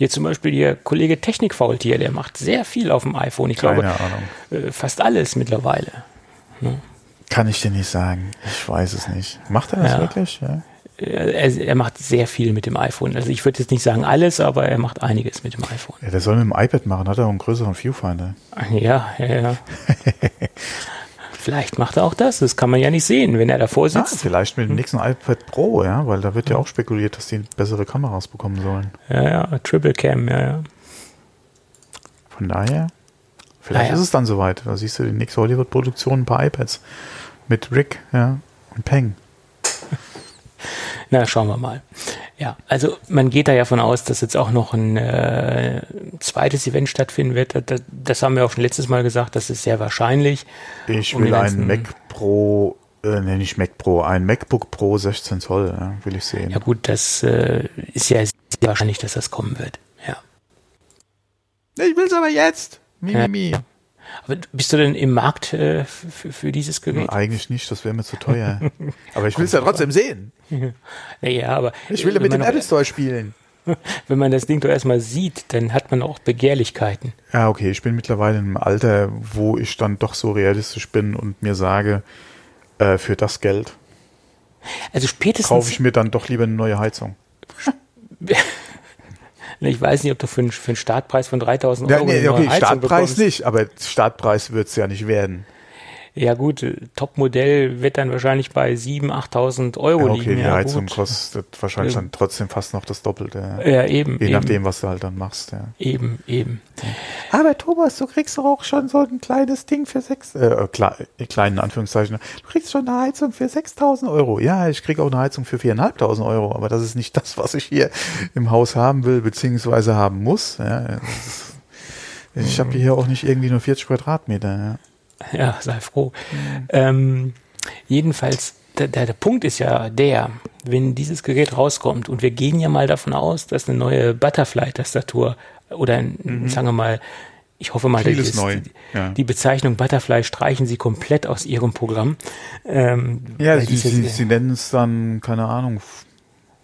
Hier zum Beispiel ihr Kollege Technikfaultier, der macht sehr viel auf dem iPhone. Ich glaube, Keine Ahnung. äh, fast alles mittlerweile. Kann ich dir nicht sagen. Ich weiß es nicht. Macht er das Ja. wirklich? Ja. Er, er, er macht sehr viel mit dem iPhone. Also ich würde jetzt nicht sagen alles, aber er macht einiges mit dem iPhone. ja, der soll mit dem iPad machen. Hat er auch einen größeren Viewfinder. Ja, ja, ja. [LAUGHS] Vielleicht macht er auch das. Das kann man ja nicht sehen, wenn er davor Ah, sitzt. vielleicht mit dem nächsten iPad Pro, ja, weil da wird ja auch spekuliert, dass die bessere Kameras bekommen sollen. Ja, ja, Triple Cam, ja, ja. Von daher, vielleicht Naja. ist es dann soweit. Da siehst du die nächste Hollywood-Produktion ein paar iPads mit Rick, ja, und Peng. Na, schauen wir mal. Ja, also man geht da ja von aus, dass jetzt auch noch ein äh, zweites Event stattfinden wird. Das, das haben wir auch schon letztes Mal gesagt, das ist sehr wahrscheinlich. Ich Um will einen Mac Pro, äh, nee, nicht Mac Pro, ein MacBook Pro 16 Zoll, ja, will ich sehen. Ja gut, das äh, ist ja sehr wahrscheinlich, dass das kommen wird. Ja. Ich will's aber jetzt. Mi, mi, mi. Aber bist du denn im Markt äh, für, für dieses Gerät? Eigentlich nicht, das wäre mir zu teuer. [LAUGHS] aber ich will's ja trotzdem sehen. [LAUGHS] Naja, aber Ich will ja mit dem Apple Store spielen. [LAUGHS] Wenn man das Ding doch erstmal sieht, dann hat man auch Begehrlichkeiten. Ja, okay, ich bin mittlerweile in einem Alter, wo ich dann doch so realistisch bin und mir sage, äh, für das Geld Also spätestens, kaufe ich mir dann doch lieber eine neue Heizung. Ich weiß nicht, ob du für einen, für einen Startpreis von 3000 Ja, Euro nee, eine neue okay, Startpreis bekommst. nicht, aber Startpreis wird's ja nicht werden. Ja gut, Topmodell wird dann wahrscheinlich bei 7.000, 8.000 Euro Ja, okay, liegen. die ja, Heizung gut. kostet wahrscheinlich Ja. dann trotzdem fast noch das Doppelte. Ja, eben. Je eben, nachdem, was du halt dann machst, ja. Eben, eben. Aber Thomas, du kriegst doch auch schon so ein kleines Ding für sechs, äh, kle äh, kleinen Anführungszeichen. Du kriegst schon eine Heizung für 6000 Euro. Ja, ich krieg auch eine Heizung für 4.500 Euro, aber das ist nicht das, was ich hier im Haus haben will, beziehungsweise haben muss. Ja, ich habe hier auch nicht irgendwie nur 40 Quadratmeter. Ja. Ja, sei froh. Ähm, jedenfalls, der, der, der Punkt ist ja der, wenn dieses Gerät rauskommt und wir gehen ja mal davon aus, dass eine neue Butterfly-Tastatur oder ein, sagen wir mal, ich hoffe mal, Mhm. Vieles ist, die, ja. die Bezeichnung Butterfly streichen sie komplett aus ihrem Programm. Ähm, Ja, sie, sie, sie nennen es dann, keine Ahnung,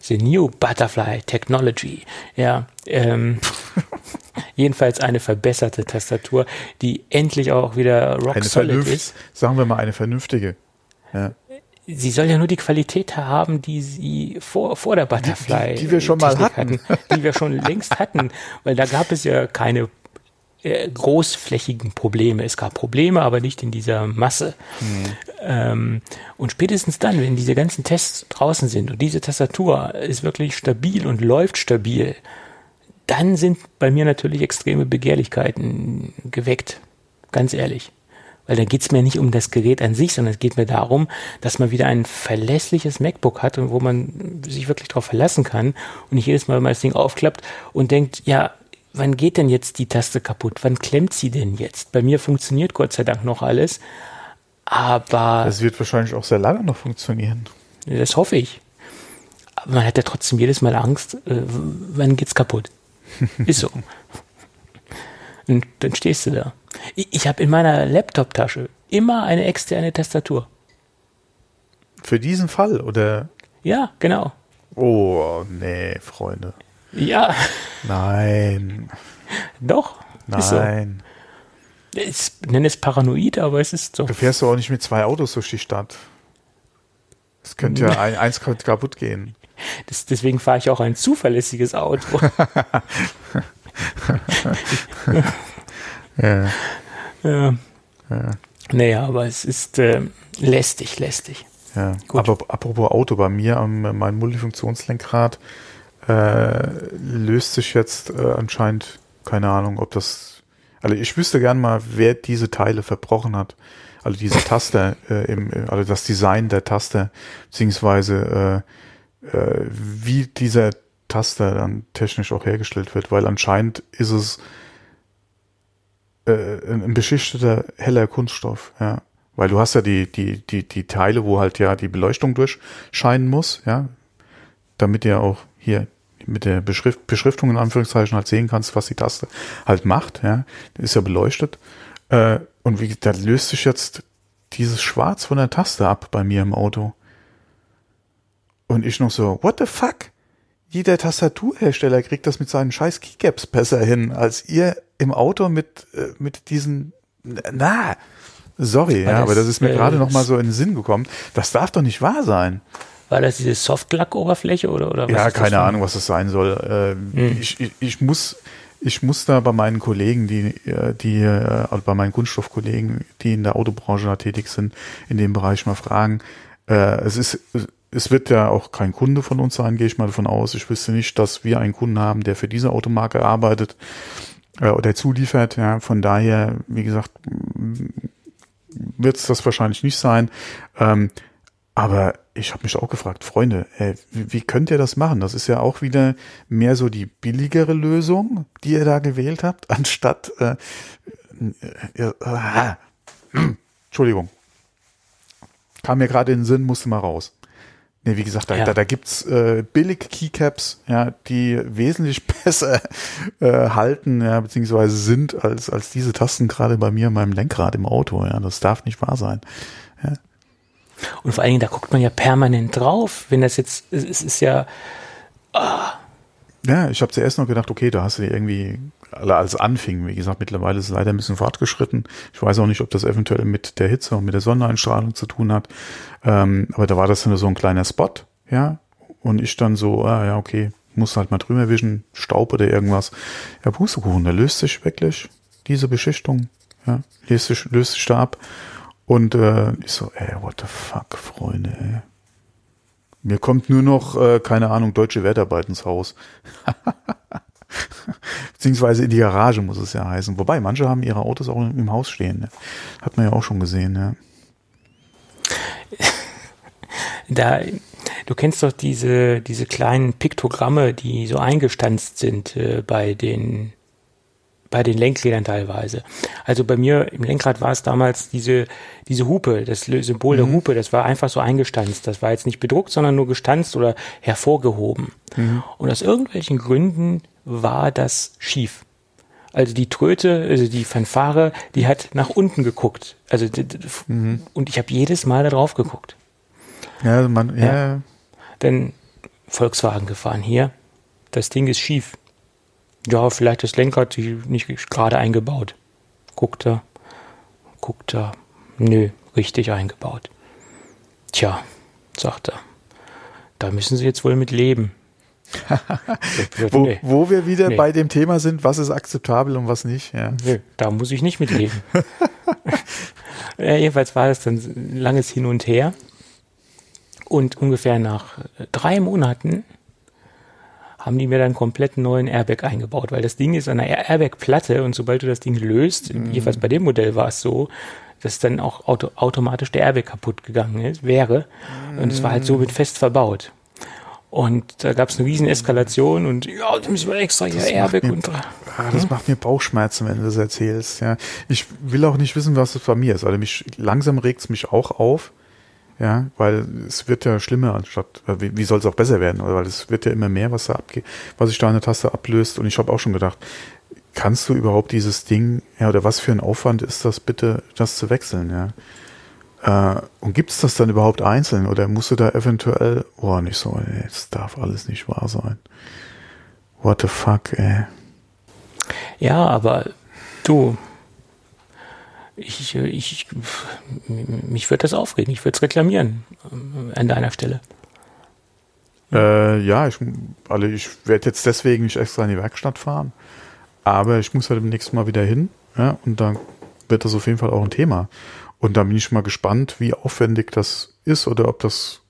The New Butterfly Technology. Ja, ähm, jedenfalls eine verbesserte Tastatur, die endlich auch wieder rock eine solid vernünft, ist. sagen wir mal eine vernünftige. Ja. Sie soll ja nur die Qualität haben, die sie vor, vor der Butterfly die wir schon mal Technik die wir schon längst hatten, weil da gab es ja keine äh, großflächigen Probleme. Es gab Probleme, aber nicht in dieser Masse. Ähm, und spätestens dann, wenn diese ganzen Tests draußen sind und diese Tastatur ist wirklich stabil und läuft stabil, dann sind bei mir natürlich extreme Begehrlichkeiten geweckt. Ganz ehrlich. Weil dann geht's mir nicht um das Gerät an sich, sondern es geht mir darum, dass man wieder ein verlässliches MacBook hat und wo man sich wirklich darauf verlassen kann und nicht jedes Mal, wenn man das Ding aufklappt und denkt, ja, wann geht denn jetzt die Taste kaputt? Wann klemmt sie denn jetzt? Bei mir funktioniert Gott sei Dank noch alles, aber Das wird wahrscheinlich auch sehr lange noch funktionieren. das hoffe ich. Aber man hat ja trotzdem jedes Mal Angst, äh, wann geht's kaputt? [LAUGHS] Ist so. Und dann stehst du da. Ich, ich habe in meiner Laptop-Tasche immer eine externe Tastatur. Für diesen Fall oder? Ja, genau. Oh, nee, Freunde. Ja, Nein, doch. Ist so. nein. Ich nenne es paranoid, aber es ist so. Du fährst doch auch nicht mit zwei Autos durch die Stadt. Es könnte ja [LAUGHS] ein, eins kaputt gehen. Das, deswegen fahre ich auch ein zuverlässiges Auto. [LAUGHS] ja. ja. ja. Naja, aber es ist äh, lästig, lästig. Ja, Gut. aber apropos Auto, bei mir am mein Multifunktionslenkrad äh, löst sich jetzt äh, anscheinend, keine Ahnung, ob das, also ich wüsste gern mal, wer diese Teile verbrochen hat. Also diese Taste, äh, im, also das Design der Taste, beziehungsweise äh, äh, wie dieser Taster dann technisch auch hergestellt wird, weil anscheinend ist es äh, ein beschichteter heller Kunststoff, ja. Weil du hast ja die, die, die, die Teile, wo halt ja die Beleuchtung durchscheinen muss, ja, damit ihr auch hier mit der Beschrift, Beschriftung in Anführungszeichen halt sehen kannst, was die Taste halt macht, ja, ist ja beleuchtet. Äh, und wie, da löst sich jetzt dieses Schwarz von der Taste ab bei mir im Auto. Und ich noch so, what the fuck? Jeder Tastaturhersteller kriegt das mit seinen scheiß Keycaps besser hin, als ihr im Auto mit, äh, mit diesen, na, sorry, ja, aber das ist mir gerade noch mal so in den Sinn gekommen. Das darf doch nicht wahr sein. War das diese Softlack-Oberfläche oder, oder was? Ja, keine Ahnung, was das sein soll. Äh, hm. ich, ich, ich muss, ich muss da bei meinen Kollegen, die, äh, die, also bei meinen Kunststoffkollegen, die in der Autobranche da tätig sind, in dem Bereich mal fragen. Äh, es ist, es wird ja auch kein Kunde von uns sein, gehe ich mal davon aus. Ich wüsste nicht, dass wir einen Kunden haben, der für diese Automarke arbeitet äh, oder zuliefert. Ja, von daher, wie gesagt, wird es das wahrscheinlich nicht sein. Ähm, aber ich habe mich auch gefragt, Freunde, ey, wie, könnt ihr das machen? Das ist ja auch wieder mehr so die billigere Lösung, die ihr da gewählt habt, [LAUGHS] anstatt äh, äh, äh, [CLEARS THROAT] Entschuldigung. Kam mir gerade in den Sinn, musste mal raus. Nee, wie gesagt, da, ja. da, da gibt's äh, billig Keycaps, ja, die wesentlich [LAUGHS] besser äh, halten, ja, beziehungsweise sind als, als diese Tasten gerade bei mir in meinem Lenkrad im Auto. Ja, das darf nicht wahr sein. Ja. Und vor allen Dingen, da guckt man ja permanent drauf, wenn das jetzt, es ist ja. Ah. Ja, ich habe zuerst noch gedacht, okay, da hast du dir irgendwie als anfing. Wie gesagt, mittlerweile ist es leider ein bisschen fortgeschritten. Ich weiß auch nicht, ob das eventuell mit der Hitze und mit der Sonneneinstrahlung zu tun hat. Ähm, aber da war das dann so ein kleiner Spot, ja. Und ich dann so, ah, ja, okay, muss halt mal drüber wischen, Staub oder irgendwas. Ja, Pustekuchen, da löst sich wirklich diese Beschichtung, ja, löst sich, löst sich da ab. Und äh, ich so, ey, what the fuck, Freunde, ey. Mir kommt nur noch, äh, keine Ahnung, deutsche Wertarbeit ins Haus. [LAUGHS] [LAUGHS] Beziehungsweise in die Garage muss es ja heißen. Wobei, manche haben ihre Autos auch im Haus stehen. Ne? Hat man ja auch schon gesehen, ja. [LAUGHS] Da, du kennst doch diese, diese kleinen Piktogramme, die so eingestanzt sind äh, bei den bei den Lenkrädern teilweise. Also bei mir im Lenkrad war es damals diese, diese Hupe, das Symbol mhm. der Hupe, das war einfach so eingestanzt. Das war jetzt nicht bedruckt, sondern nur gestanzt oder hervorgehoben. Mhm. Und aus irgendwelchen Gründen war das schief. Also die Tröte, also die Fanfare, die hat nach unten geguckt. Also mhm. und ich habe jedes Mal da drauf geguckt. Ja, man, ja. ja. Denn Volkswagen gefahren hier, das Ding ist schief. Ja, vielleicht das Lenkrad nicht gerade eingebaut. Guckt er, guckt er, nö, richtig eingebaut. Tja, sagt er, da müssen Sie jetzt wohl mit leben. Wo, wo, wir wieder nee. bei dem Thema sind, was ist akzeptabel und was nicht. Ja. Nee, da muss ich nicht mitleben. ja, [LAUGHS] jedenfalls war es dann ein langes Hin und Her. Und ungefähr nach drei Monaten haben die mir dann komplett neuen Airbag eingebaut, weil das Ding ist eine Airbag-Platte und sobald du das Ding löst, mhm. jedenfalls bei dem Modell war es so, dass dann auch auto automatisch der Airbag kaputt gegangen ist, wäre. Und es war halt so mit fest verbaut. Und da gab es eine riesen Eskalation und ja, da müssen wir extra hier Airbag mir, und. Ah, das hm? macht mir Bauchschmerzen, wenn du das erzählst. Ja, ich will auch nicht wissen, was es bei mir ist. Also mich langsam regt es mich auch auf. Ja, weil es wird ja schlimmer anstatt, wie, wie soll es auch besser werden? Weil es wird ja immer mehr, was da abgeht, was sich da an der Taste ablöst. Und ich habe auch schon gedacht, kannst du überhaupt dieses Ding, ja, oder was für ein Aufwand ist das bitte, das zu wechseln, ja? Äh, und gibt es das dann überhaupt einzeln oder musst du da eventuell, boah, nicht so, ey, das darf alles nicht wahr sein. What the fuck, ey. Ja, aber du, ich, ich, mich würde das aufregen, ich würde es reklamieren äh, an deiner Stelle. Äh, ja, ich, also ich werde jetzt deswegen nicht extra in die Werkstatt fahren. Aber ich muss halt demnächst mal wieder hin, ja, und dann wird das auf jeden Fall auch ein Thema. Und da bin ich mal gespannt, wie aufwendig das ist oder ob das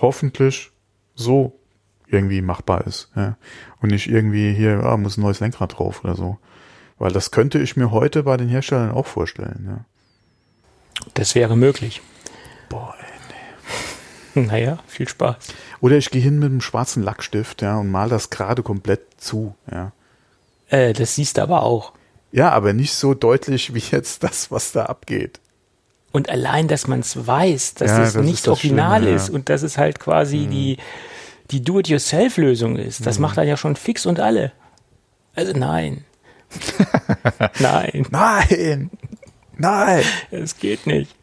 hoffentlich so irgendwie machbar ist. Ja. Und nicht irgendwie hier, ah, muss ein neues Lenkrad drauf oder so. Weil das könnte ich mir heute bei den Herstellern auch vorstellen. Ja. Das wäre möglich. Boah, ey, nee. [LAUGHS] Naja, viel Spaß. Oder ich gehe hin mit einem schwarzen Lackstift, ja, und mal das gerade komplett zu, ja. Äh, das siehst du aber auch. Ja, aber nicht so deutlich wie jetzt das, was da abgeht. Und allein, dass man es weiß, dass Ja, es das nicht ist original Schlimme, ist ja. und dass es halt quasi die, die Do-it-yourself-Lösung ist, das macht dann ja schon fix und alle. Also nein. [LAUGHS] nein, Nein! Nein! es geht nicht.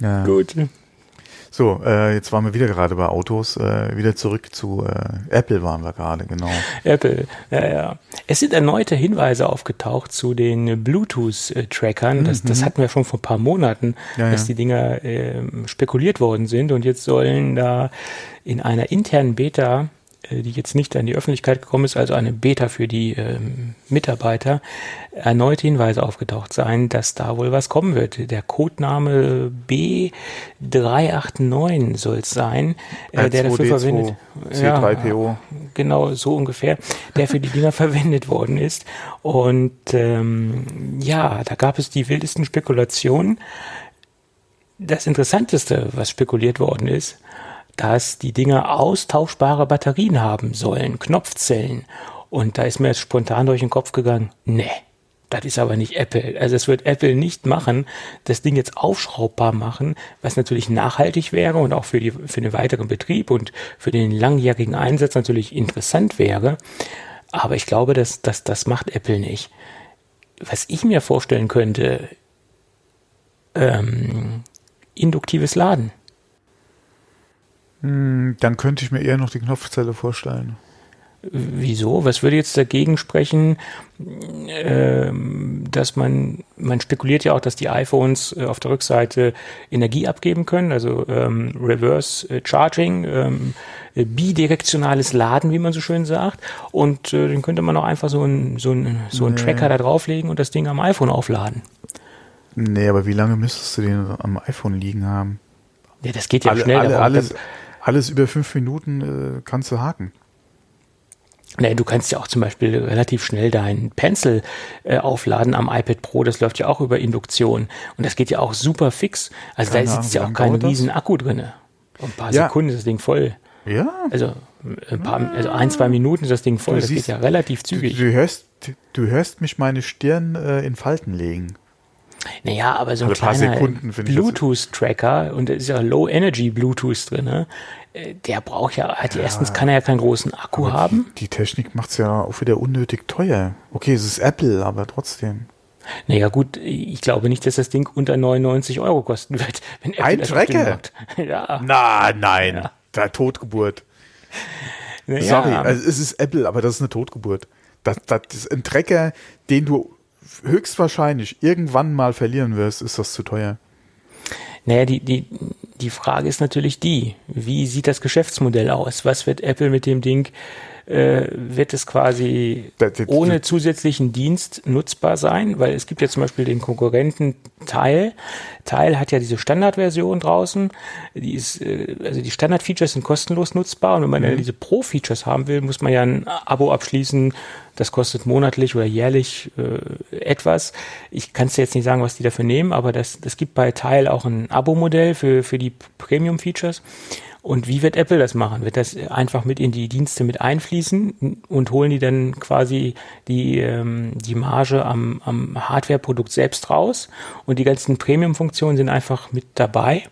Ja. Gut. So, äh, jetzt waren wir wieder gerade bei Autos, äh, wieder zurück zu äh, Apple waren wir gerade, genau. Apple, ja, ja. Es sind erneute Hinweise aufgetaucht zu den Bluetooth-Trackern. Das, das hatten wir schon vor ein paar Monaten, Mhm. Ja, dass ja. die Dinger ähm, spekuliert worden sind. Und jetzt sollen da in einer internen Beta, äh, die jetzt nicht an die Öffentlichkeit gekommen ist, also eine Beta für die ähm, Mitarbeiter, erneut Hinweise aufgetaucht sein, dass da wohl was kommen wird. Der Codename B389 soll es sein, äh, der dafür R2D2, verwendet. C3PO. genau so ungefähr, der für die Dinger [LAUGHS] verwendet worden ist. Und ähm, ja, da gab es die wildesten Spekulationen. Das Interessanteste, was spekuliert worden ist, dass die Dinger austauschbare Batterien haben sollen, Knopfzellen. Und da ist mir jetzt spontan durch den Kopf gegangen, nee, das ist aber nicht Apple. Also es wird Apple nicht machen, das Ding jetzt aufschraubbar machen, was natürlich nachhaltig wäre und auch für, die, für den weiteren Betrieb und für den langjährigen Einsatz natürlich interessant wäre. Aber ich glaube, dass, dass das macht Apple nicht. Was ich mir vorstellen könnte, ähm, induktives Laden. Hm, Dann könnte ich mir eher noch die Knopfzelle vorstellen. Wieso? Was würde jetzt dagegen sprechen, ähm, dass man, man spekuliert ja auch, dass die iPhones äh, auf der Rückseite Energie abgeben können, also ähm, Reverse äh, Charging, ähm, äh, bidirektionales Laden, wie man so schön sagt. Und äh, dann könnte man auch einfach so einen so einen so einen Nee. Tracker da drauflegen und das Ding am iPhone aufladen. Nee, aber wie lange müsstest du den am iPhone liegen haben? Ja, das geht ja alle, schnell. alle, aber alles, alles über fünf Minuten äh, kannst du haken. Nee, du kannst ja auch zum Beispiel relativ schnell deinen Pencil äh, aufladen am iPad Pro. Das läuft ja auch über Induktion. Und das geht ja auch super fix. Also Keine da Ahnung, sitzt wie ja auch kein riesen Akku drinne. Ein paar Ja. Sekunden ist das Ding voll. Ja. Also ein paar, also ein, zwei Minuten ist das Ding voll. Du Das siehst- geht ja relativ Du, zügig. du, hörst, du hörst mich meine Stirn äh, in Falten legen. Naja, aber so ein paar kleiner Bluetooth-Tracker und da ist ja Low Energy Bluetooth drin, ne? Äh, der braucht ja, hat erstens kann er ja keinen großen Akku haben. Die, die Technik macht's ja auch wieder unnötig teuer. Okay, es ist Apple, aber trotzdem. Naja gut, ich glaube nicht, dass das Ding unter 99 Euro kosten wird. [LAUGHS] Wenn Apple Ein Tracker? [LAUGHS] Ja. Na, nein. Ja. Da Totgeburt. Naja. Sorry, also es ist Apple, aber das ist eine Totgeburt. Das, das ist ein Trecker, den du höchstwahrscheinlich irgendwann mal verlieren wirst, ist das zu teuer. Naja, die, die, die Frage ist natürlich die, wie sieht das Geschäftsmodell aus? Was wird Apple mit dem Ding, äh, wird es quasi ohne zusätzlichen Dienst nutzbar sein? Weil es gibt ja zum Beispiel den Konkurrenten Teil. Teil hat ja diese Standardversion draußen. Die ist, äh, also die Standard-Features sind kostenlos nutzbar und wenn man ja diese Pro-Features haben will, muss man ja ein Abo abschließen. Das kostet monatlich oder jährlich äh, etwas. Ich kann es jetzt nicht sagen, was die dafür nehmen, aber das, das gibt bei Teil auch ein Abo-Modell für, für die Premium-Features. Und wie wird Apple das machen? Wird das einfach mit in die Dienste mit einfließen und holen die dann quasi die, ähm, die Marge am, am Hardware-Produkt selbst raus und die ganzen Premium-Funktionen sind einfach mit dabei?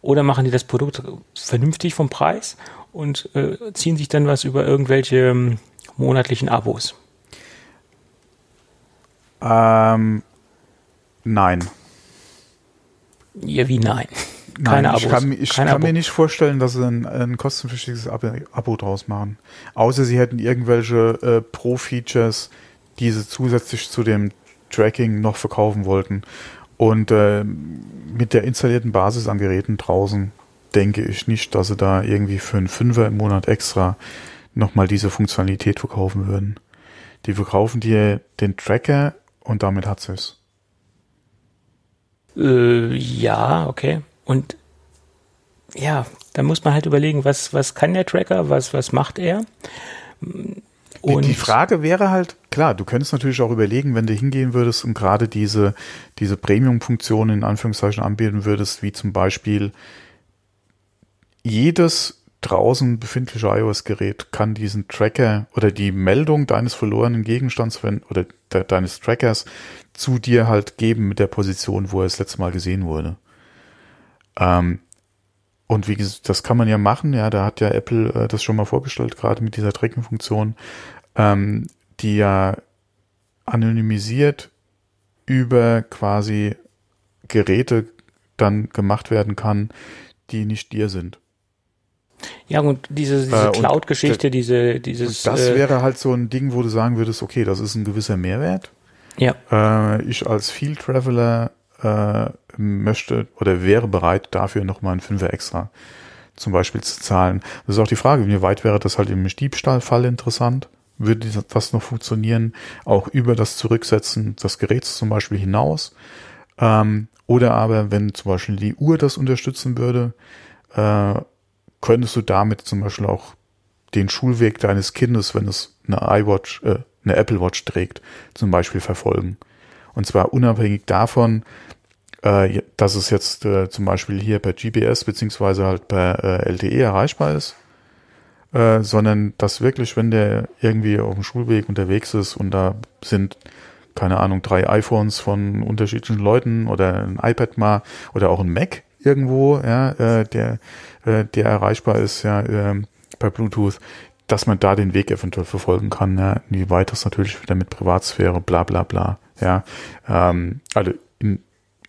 Oder machen die das Produkt vernünftig vom Preis und äh, ziehen sich dann was über irgendwelche ähm, monatlichen Abos? Ähm, nein. Ja, wie nein? Nein, Keine ich Abos. kann, ich kann Abo. mir nicht vorstellen, dass sie ein, ein kostenpflichtiges Abo, Abo draus machen. Außer sie hätten irgendwelche äh, Pro-Features, die sie zusätzlich zu dem Tracking noch verkaufen wollten. Und äh, mit der installierten Basis an Geräten draußen denke ich nicht, dass sie da irgendwie für einen Fünfer im Monat extra nochmal diese Funktionalität verkaufen würden. Die verkaufen dir den Tracker und damit hat es. Äh, ja, okay. Und ja, da muss man halt überlegen, was, was kann der Tracker, was, was macht er? Und die Frage wäre halt, klar, du könntest natürlich auch überlegen, wenn du hingehen würdest und gerade diese, diese Premium-Funktionen in Anführungszeichen anbieten würdest, wie zum Beispiel jedes draußen befindliche iOS-Gerät kann diesen Tracker oder die Meldung deines verlorenen Gegenstands wenn, oder de, deines Trackers zu dir halt geben mit der Position, wo er das letzte Mal gesehen wurde. Ähm, und wie gesagt, das kann man ja machen, ja, da hat ja Apple äh, das schon mal vorgestellt, gerade mit dieser Tracking-Funktion, ähm, die ja anonymisiert über quasi Geräte dann gemacht werden kann, die nicht dir sind. Ja, und diese, diese äh, Cloud-Geschichte, diese, dieses. Das äh, wäre halt so ein Ding, wo du sagen würdest, okay, das ist ein gewisser Mehrwert. Ja. Äh, ich als Field Traveler äh, möchte oder wäre bereit, dafür nochmal einen Fünfer extra zum Beispiel zu zahlen. Das ist auch die Frage, wie weit wäre das halt im Diebstahlfall interessant? Würde das noch funktionieren? Auch über das Zurücksetzen des Geräts zum Beispiel hinaus? Ähm, oder aber, wenn zum Beispiel die Uhr das unterstützen würde, äh, könntest du damit zum Beispiel auch den Schulweg deines Kindes, wenn es eine iWatch, äh, eine Apple Watch trägt, zum Beispiel verfolgen. Und zwar unabhängig davon, äh, dass es jetzt äh, zum Beispiel hier per GPS beziehungsweise halt per äh, LTE erreichbar ist, äh, sondern dass wirklich, wenn der irgendwie auf dem Schulweg unterwegs ist und da sind keine Ahnung, drei iPhones von unterschiedlichen Leuten oder ein iPad mal oder auch ein Mac irgendwo, ja, äh, der, äh, der erreichbar ist, ja, äh, per Bluetooth, dass man da den Weg eventuell verfolgen kann, ja, inwieweit das natürlich wieder mit Privatsphäre, bla bla bla, ja, ähm, also in,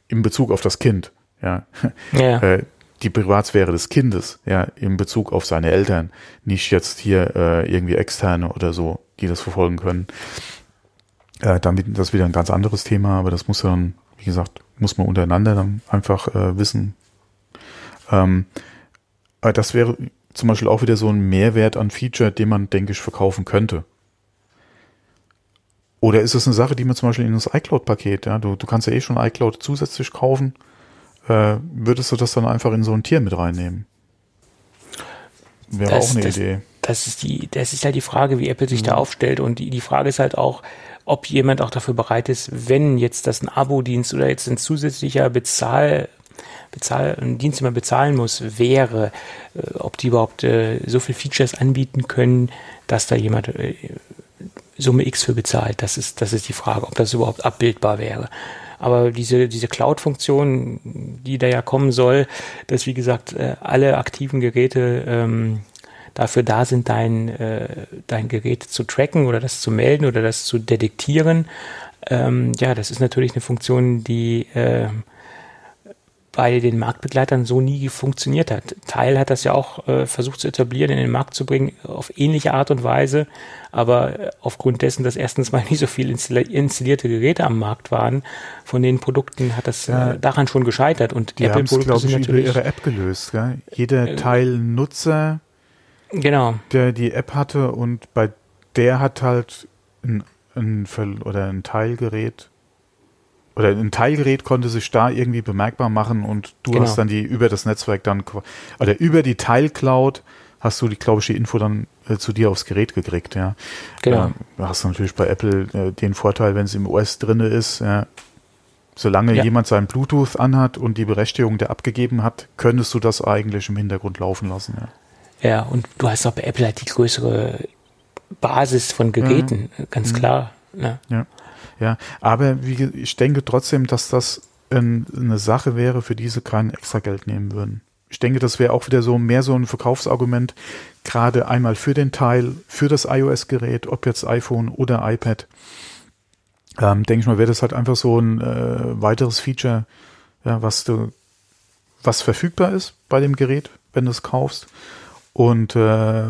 in Bezug auf das Kind, ja, ja. [LAUGHS] äh, die Privatsphäre des Kindes, ja, in Bezug auf seine Eltern, nicht jetzt hier äh, irgendwie externe oder so, die das verfolgen können. Äh, damit das ist wieder ein ganz anderes Thema, aber das muss dann, wie gesagt, muss man untereinander dann einfach äh, wissen. Ähm, aber das wäre zum Beispiel auch wieder so ein Mehrwert an Feature, den man, denke ich, verkaufen könnte. Oder ist es eine Sache, die man zum Beispiel in das iCloud-Paket, ja, du, du kannst ja eh schon iCloud zusätzlich kaufen, äh, würdest du das dann einfach in so ein Tier mit reinnehmen? Wäre das, auch eine das, Idee. Das ist die, das ist halt die Frage, wie Apple sich mhm. da aufstellt und die, die Frage ist halt auch, ob jemand auch dafür bereit ist, wenn jetzt das ein Abo-Dienst oder jetzt ein zusätzlicher Bezahl, Bezahl, ein Dienst, den man bezahlen muss, wäre, äh, ob die überhaupt äh, so viel Features anbieten können, dass da jemand äh, Summe X für bezahlt. Das ist, das ist die Frage, ob das überhaupt abbildbar wäre. Aber diese, diese Cloud-Funktion, die da ja kommen soll, dass wie gesagt äh, alle aktiven Geräte ähm, dafür da sind, dein, äh, dein Gerät zu tracken oder das zu melden oder das zu detektieren. Ähm, ja, das ist natürlich eine Funktion, die äh, bei den Marktbegleitern so nie funktioniert hat. Teil hat das ja auch äh, versucht zu etablieren, in den Markt zu bringen, auf ähnliche Art und Weise, aber äh, aufgrund dessen, dass erstens mal [LAUGHS] nicht so viele installierte Geräte am Markt waren, von den Produkten hat das äh, daran schon gescheitert und die Apple-Produkte glaube ich, über ihre App gelöst. Gell? Jeder äh, Teil Nutzer, genau. der die App hatte und bei der hat halt ein, ein oder ein Teilgerät oder ein Teilgerät konnte sich da irgendwie bemerkbar machen und du genau. hast dann die über das Netzwerk dann oder über die Teilcloud hast du die, glaube ich, die Info dann äh, zu dir aufs Gerät gekriegt, ja. Genau. Da hast du natürlich bei Apple äh, den Vorteil, wenn es im OS drinne ist, ja, solange ja. jemand seinen Bluetooth anhat und die Berechtigung der abgegeben hat, könntest du das eigentlich im Hintergrund laufen lassen, ja. Ja, und du hast auch bei Apple halt die größere Basis von Geräten, mhm. ganz klar. Ne? Ja. Ja, aber wie, ich denke trotzdem, dass das ein, eine Sache wäre, für die sie kein extra Geld nehmen würden. Ich denke, das wäre auch wieder so mehr so ein Verkaufsargument, gerade einmal für den Teil, für das iOS-Gerät, ob jetzt iPhone oder iPad. Ähm, denke ich mal, wäre das halt einfach so ein äh, weiteres Feature, ja, was du, was verfügbar ist bei dem Gerät, wenn du es kaufst. Und äh,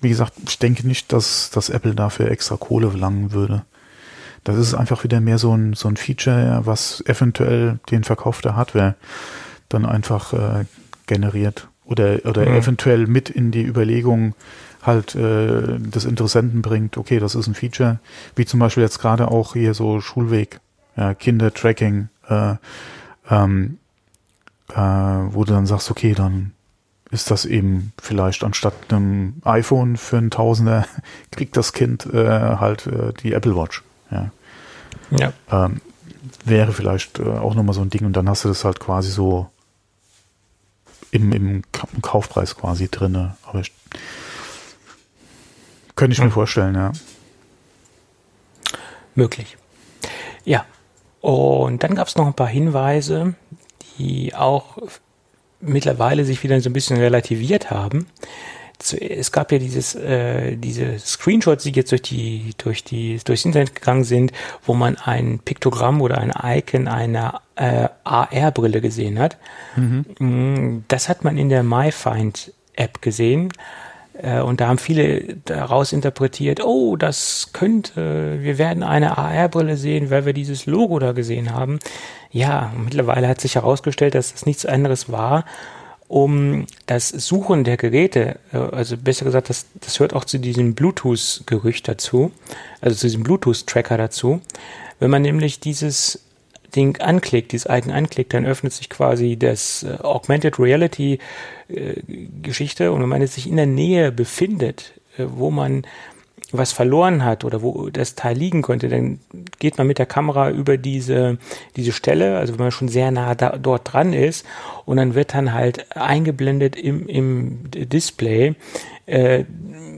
wie gesagt, ich denke nicht, dass, dass Apple dafür extra Kohle verlangen würde. Das ist einfach wieder mehr so ein, so ein Feature, was eventuell den Verkauf der Hardware dann einfach äh, generiert oder, oder mhm. eventuell mit in die Überlegung halt äh, des Interessenten bringt, okay, das ist ein Feature, wie zum Beispiel jetzt gerade auch hier so Schulweg, ja, Kindertracking, äh, ähm, äh, wo du dann sagst, okay, dann ist das eben vielleicht anstatt einem iPhone für einen Tausender, [LAUGHS] kriegt das Kind äh, halt äh, die Apple Watch. Ja. Ja. Ähm, wäre vielleicht äh, auch nochmal so ein Ding und dann hast du das halt quasi so im, im Kaufpreis quasi drinne. Aber ich, könnte ich mir hm. vorstellen, ja. Möglich. Ja. Und dann gab es noch ein paar Hinweise, die auch mittlerweile sich wieder so ein bisschen relativiert haben. Es gab ja dieses, äh, diese Screenshots, die jetzt durch die, durch die, durchs Internet gegangen sind, wo man ein Piktogramm oder ein Icon einer äh, AR-Brille gesehen hat. Mhm. Mm, das hat man in der MyFind-App gesehen. Äh, und da haben viele daraus interpretiert, oh, das könnte, wir werden eine AR-Brille sehen, weil wir dieses Logo da gesehen haben. Ja, mittlerweile hat sich herausgestellt, dass das nichts anderes war, um das Suchen der Geräte, äh, also besser gesagt, das, das hört auch zu diesem Bluetooth-Gerücht dazu, also zu diesem Bluetooth-Tracker dazu. Wenn man nämlich dieses Ding anklickt, dieses Icon anklickt, dann öffnet sich quasi das äh, Augmented Reality äh, Geschichte und wenn man jetzt sich in der Nähe befindet, äh, wo man was verloren hat oder wo das Teil liegen könnte, dann geht man mit der Kamera über diese, diese Stelle, also wenn man schon sehr nah da, dort dran ist und dann wird dann halt eingeblendet im, im Display, äh,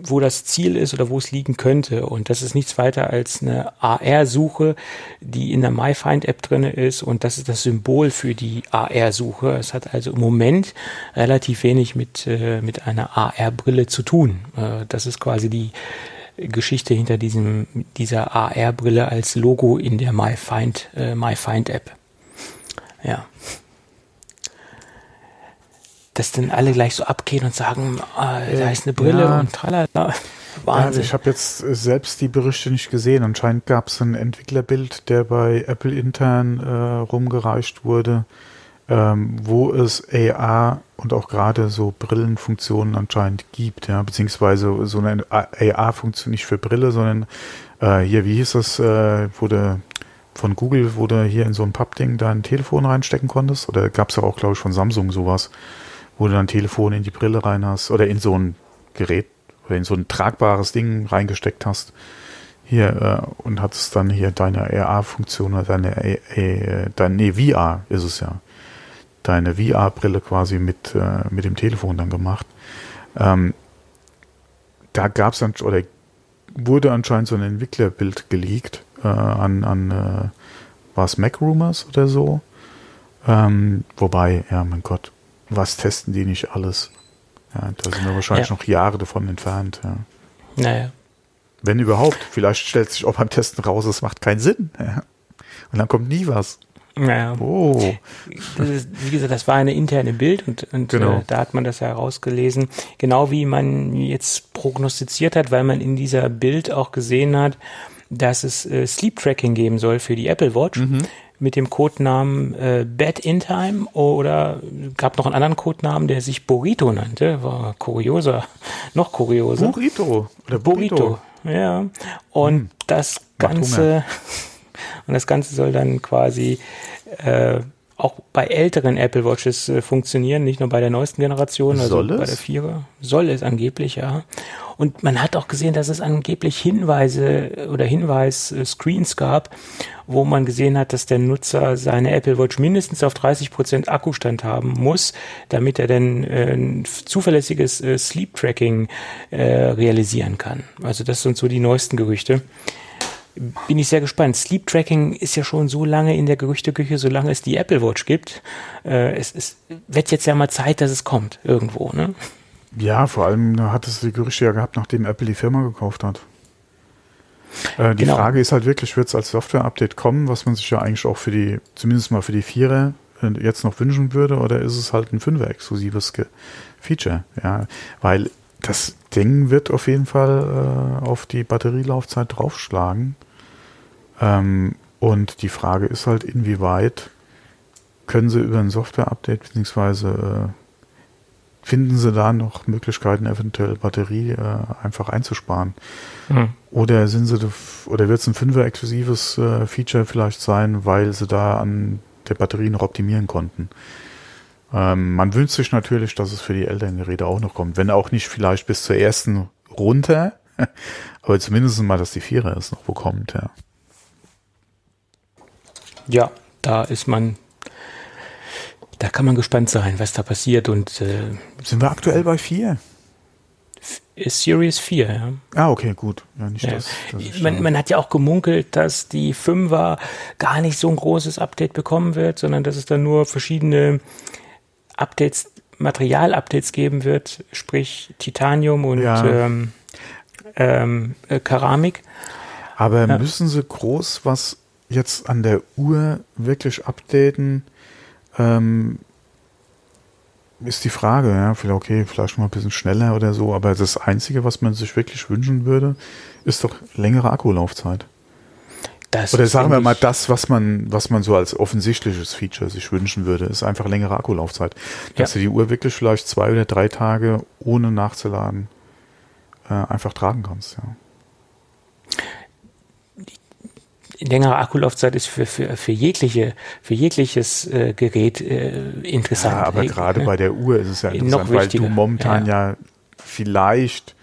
wo das Ziel ist oder wo es liegen könnte. Und das ist nichts weiter als eine AR-Suche, die in der MyFind-App drin ist. Und das ist das Symbol für die AR-Suche. Es hat also im Moment relativ wenig mit, äh, mit einer AR-Brille zu tun. Äh, das ist quasi die Geschichte hinter diesem, dieser AR-Brille als Logo in der MyFind, äh, MyFind-App. Ja dass dann alle gleich so abgehen und sagen, ah, da ist eine Brille ja. und tralala. Wahnsinn. Ja, ich habe jetzt selbst die Berichte nicht gesehen. Anscheinend gab es ein Entwicklerbild, der bei Apple intern äh, rumgereicht wurde, ähm, wo es AR und auch gerade so Brillenfunktionen anscheinend gibt, ja, beziehungsweise so eine AR-Funktion nicht für Brille, sondern äh, hier, wie hieß das, äh, wurde von Google, du hier in so ein Pappding dein Telefon reinstecken konntest, oder gab es ja auch, glaube ich, von Samsung sowas wo du dann Telefon in die Brille rein hast oder in so ein Gerät oder in so ein tragbares Ding reingesteckt hast. Hier äh, und hattest dann hier deine AR-Funktion oder deine, äh, deine nee, VR ist es ja. Deine VR-Brille quasi mit, äh, mit dem Telefon dann gemacht. Ähm, da gab es dann, oder wurde anscheinend so ein Entwicklerbild geleakt äh, an, an äh, war es Mac Rumors oder so. Ähm, wobei, ja, mein Gott, was testen die nicht alles? Ja, da sind wir wahrscheinlich ja. noch Jahre davon entfernt. Ja. Naja. Wenn überhaupt, vielleicht stellt sich auch beim Testen raus, es macht keinen Sinn. Ja. Und dann kommt nie was. Naja. Oh. Ist, wie gesagt, das war eine interne Bild und, und genau. äh, da hat man das ja herausgelesen. Genau wie man jetzt prognostiziert hat, weil man in dieser Bild auch gesehen hat, dass es äh, Sleep Tracking geben soll für die Apple Watch. Mhm mit dem Codenamen äh, Bad in Time oder gab noch einen anderen Codenamen, der sich Burrito nannte. War kurioser, noch kurioser. Burrito oder Burrito. Burrito. Ja. Und hm. das Ganze [LAUGHS] und das Ganze soll dann quasi äh, auch bei älteren Apple Watches äh, funktionieren, nicht nur bei der neuesten Generation, also bei der 4 soll es angeblich, ja. Und man hat auch gesehen, dass es angeblich Hinweise oder Hinweis-Screens gab, wo man gesehen hat, dass der Nutzer seine Apple Watch mindestens auf 30 Prozent Akkustand haben muss, damit er dann äh, ein zuverlässiges äh, Sleep Tracking äh, realisieren kann. Also das sind so die neuesten Gerüchte bin ich sehr gespannt. Sleep Tracking ist ja schon so lange in der Gerüchteküche, solange es die Apple Watch gibt. Äh, es, es wird jetzt ja mal Zeit, dass es kommt irgendwo, ne? Ja, vor allem hat es die Gerüchte ja gehabt, nachdem Apple die Firma gekauft hat. Äh, die genau. Frage ist halt wirklich, wird es als Software-Update kommen, was man sich ja eigentlich auch für die, zumindest mal für die Vierer äh, jetzt noch wünschen würde, oder ist es halt ein Fünfer-exklusives Feature? Ja, weil das Ding wird auf jeden Fall äh, auf die Batterielaufzeit draufschlagen. Ähm, und die Frage ist halt, inwieweit können sie über ein Software-Update beziehungsweise äh, finden sie da noch Möglichkeiten, eventuell Batterie äh, einfach einzusparen? Mhm. Oder sind sie oder wird es ein fünfer exklusives äh, Feature vielleicht sein, weil sie da an der Batterie noch optimieren konnten? Ähm, man wünscht sich natürlich, dass es für die älteren Geräte auch noch kommt, wenn auch nicht vielleicht bis zur ersten runter, [LAUGHS] aber zumindest mal, dass die Vierer es noch bekommt, ja. Ja, da ist man da kann man gespannt sein, was da passiert. Und äh, sind wir aktuell bei vier? Series 4, ja. Ah, okay, gut. Ja, nicht ja. Das, das man, man, hat ja auch gemunkelt, dass die 5er gar nicht so ein großes Update bekommen wird, sondern dass es dann nur verschiedene Updates, Material-Updates geben wird, sprich Titanium und ja. ähm, ähm, äh, Keramik. Aber müssen sie groß was jetzt an der Uhr wirklich updaten? Ähm, ist die Frage, ja, vielleicht okay, vielleicht mal ein bisschen schneller oder so, aber das Einzige, was man sich wirklich wünschen würde, ist doch längere Akkulaufzeit. Das oder sagen wir mal das, was man, was man so als offensichtliches Feature sich wünschen würde, ist einfach längere Akkulaufzeit. Dass ja. du die Uhr wirklich vielleicht zwei oder drei Tage ohne nachzuladen äh, einfach tragen kannst, ja längere Akkulaufzeit ist für, für, für, jegliche, für jegliches äh, Gerät äh, interessant. Ja, aber gerade ne? bei der Uhr ist es ja interessant, weil du momentan ja. ja. vielleicht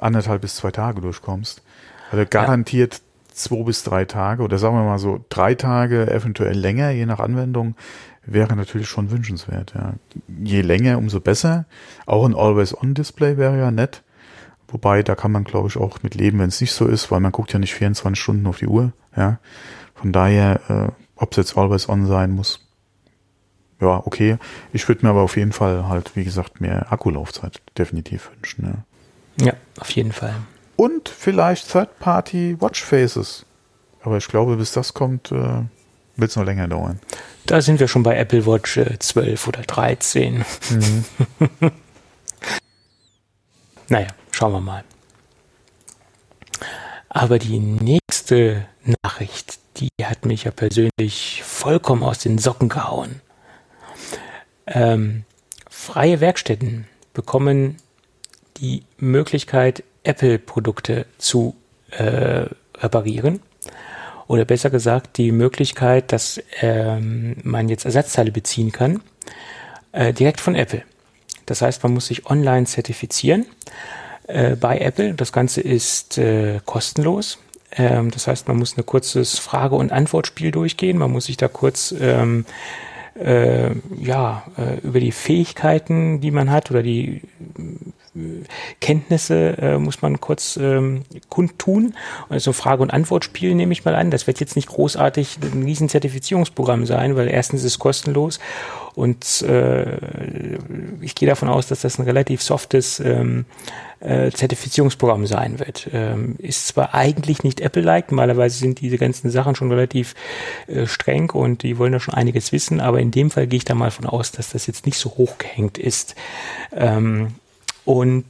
anderthalb bis zwei Tage durchkommst. Also garantiert ja. zwei bis drei Tage oder sagen wir mal so drei Tage, eventuell länger, je nach Anwendung, wäre natürlich schon wünschenswert. Ja. Je länger, umso besser. Auch ein Always-On-Display wäre ja nett. Wobei, da kann man, glaube ich, auch mit leben, wenn es nicht so ist, weil man guckt ja nicht 24 Stunden auf die Uhr. Ja, von daher, äh, ob es jetzt always on sein muss, ja, okay. Ich würde mir aber auf jeden Fall halt, wie gesagt, mehr Akkulaufzeit definitiv wünschen. Ja, ja auf jeden Fall. Und vielleicht Third-Party Watchfaces. Aber ich glaube, bis das kommt, äh, wird es noch länger dauern. Da sind wir schon bei Apple Watch äh, 12 oder 13. Mhm. [LAUGHS] naja, schauen wir mal. Aber die nächste Nachricht, die hat mich ja persönlich vollkommen aus den Socken gehauen. Ähm, freie Werkstätten bekommen die Möglichkeit, Apple-Produkte zu äh, reparieren. Oder besser gesagt, die Möglichkeit, dass ähm, man jetzt Ersatzteile beziehen kann, äh, direkt von Apple. Das heißt, man muss sich online zertifizieren äh, bei Apple. Das Ganze ist äh, kostenlos. Ähm, das heißt, man muss ein kurzes Frage- und Antwortspiel durchgehen. Man muss sich da kurz ähm, äh, ja, äh, über die Fähigkeiten, die man hat oder die Kenntnisse äh, muss man kurz ähm, kundtun. Also Frage- und Antwortspiel nehme ich mal an. Das wird jetzt nicht großartig ein riesen Zertifizierungsprogramm sein, weil erstens ist es kostenlos und äh, ich gehe davon aus, dass das ein relativ softes ähm, äh, Zertifizierungsprogramm sein wird. Ähm, ist zwar eigentlich nicht Apple-like, normalerweise sind diese ganzen Sachen schon relativ äh, streng und die wollen da schon einiges wissen, aber in dem Fall gehe ich da mal von aus, dass das jetzt nicht so hochgehängt ist. Ähm, und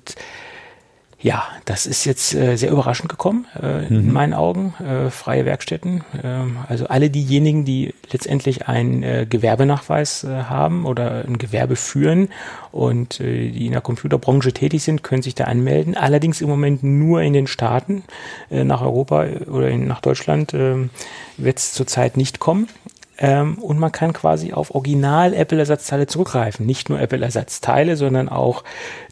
ja, das ist jetzt äh, sehr überraschend gekommen, äh, mhm. in meinen Augen, äh, freie Werkstätten. Ähm, also alle diejenigen, die letztendlich einen äh, Gewerbenachweis äh, haben oder ein Gewerbe führen und äh, die in der Computerbranche tätig sind, können sich da anmelden. Allerdings im Moment nur in den Staaten. Äh, nach Europa oder in, nach Deutschland äh, wird es zurzeit nicht kommen. Ähm, und man kann quasi auf Original-Apple-Ersatzteile zurückgreifen. Nicht nur Apple-Ersatzteile, sondern auch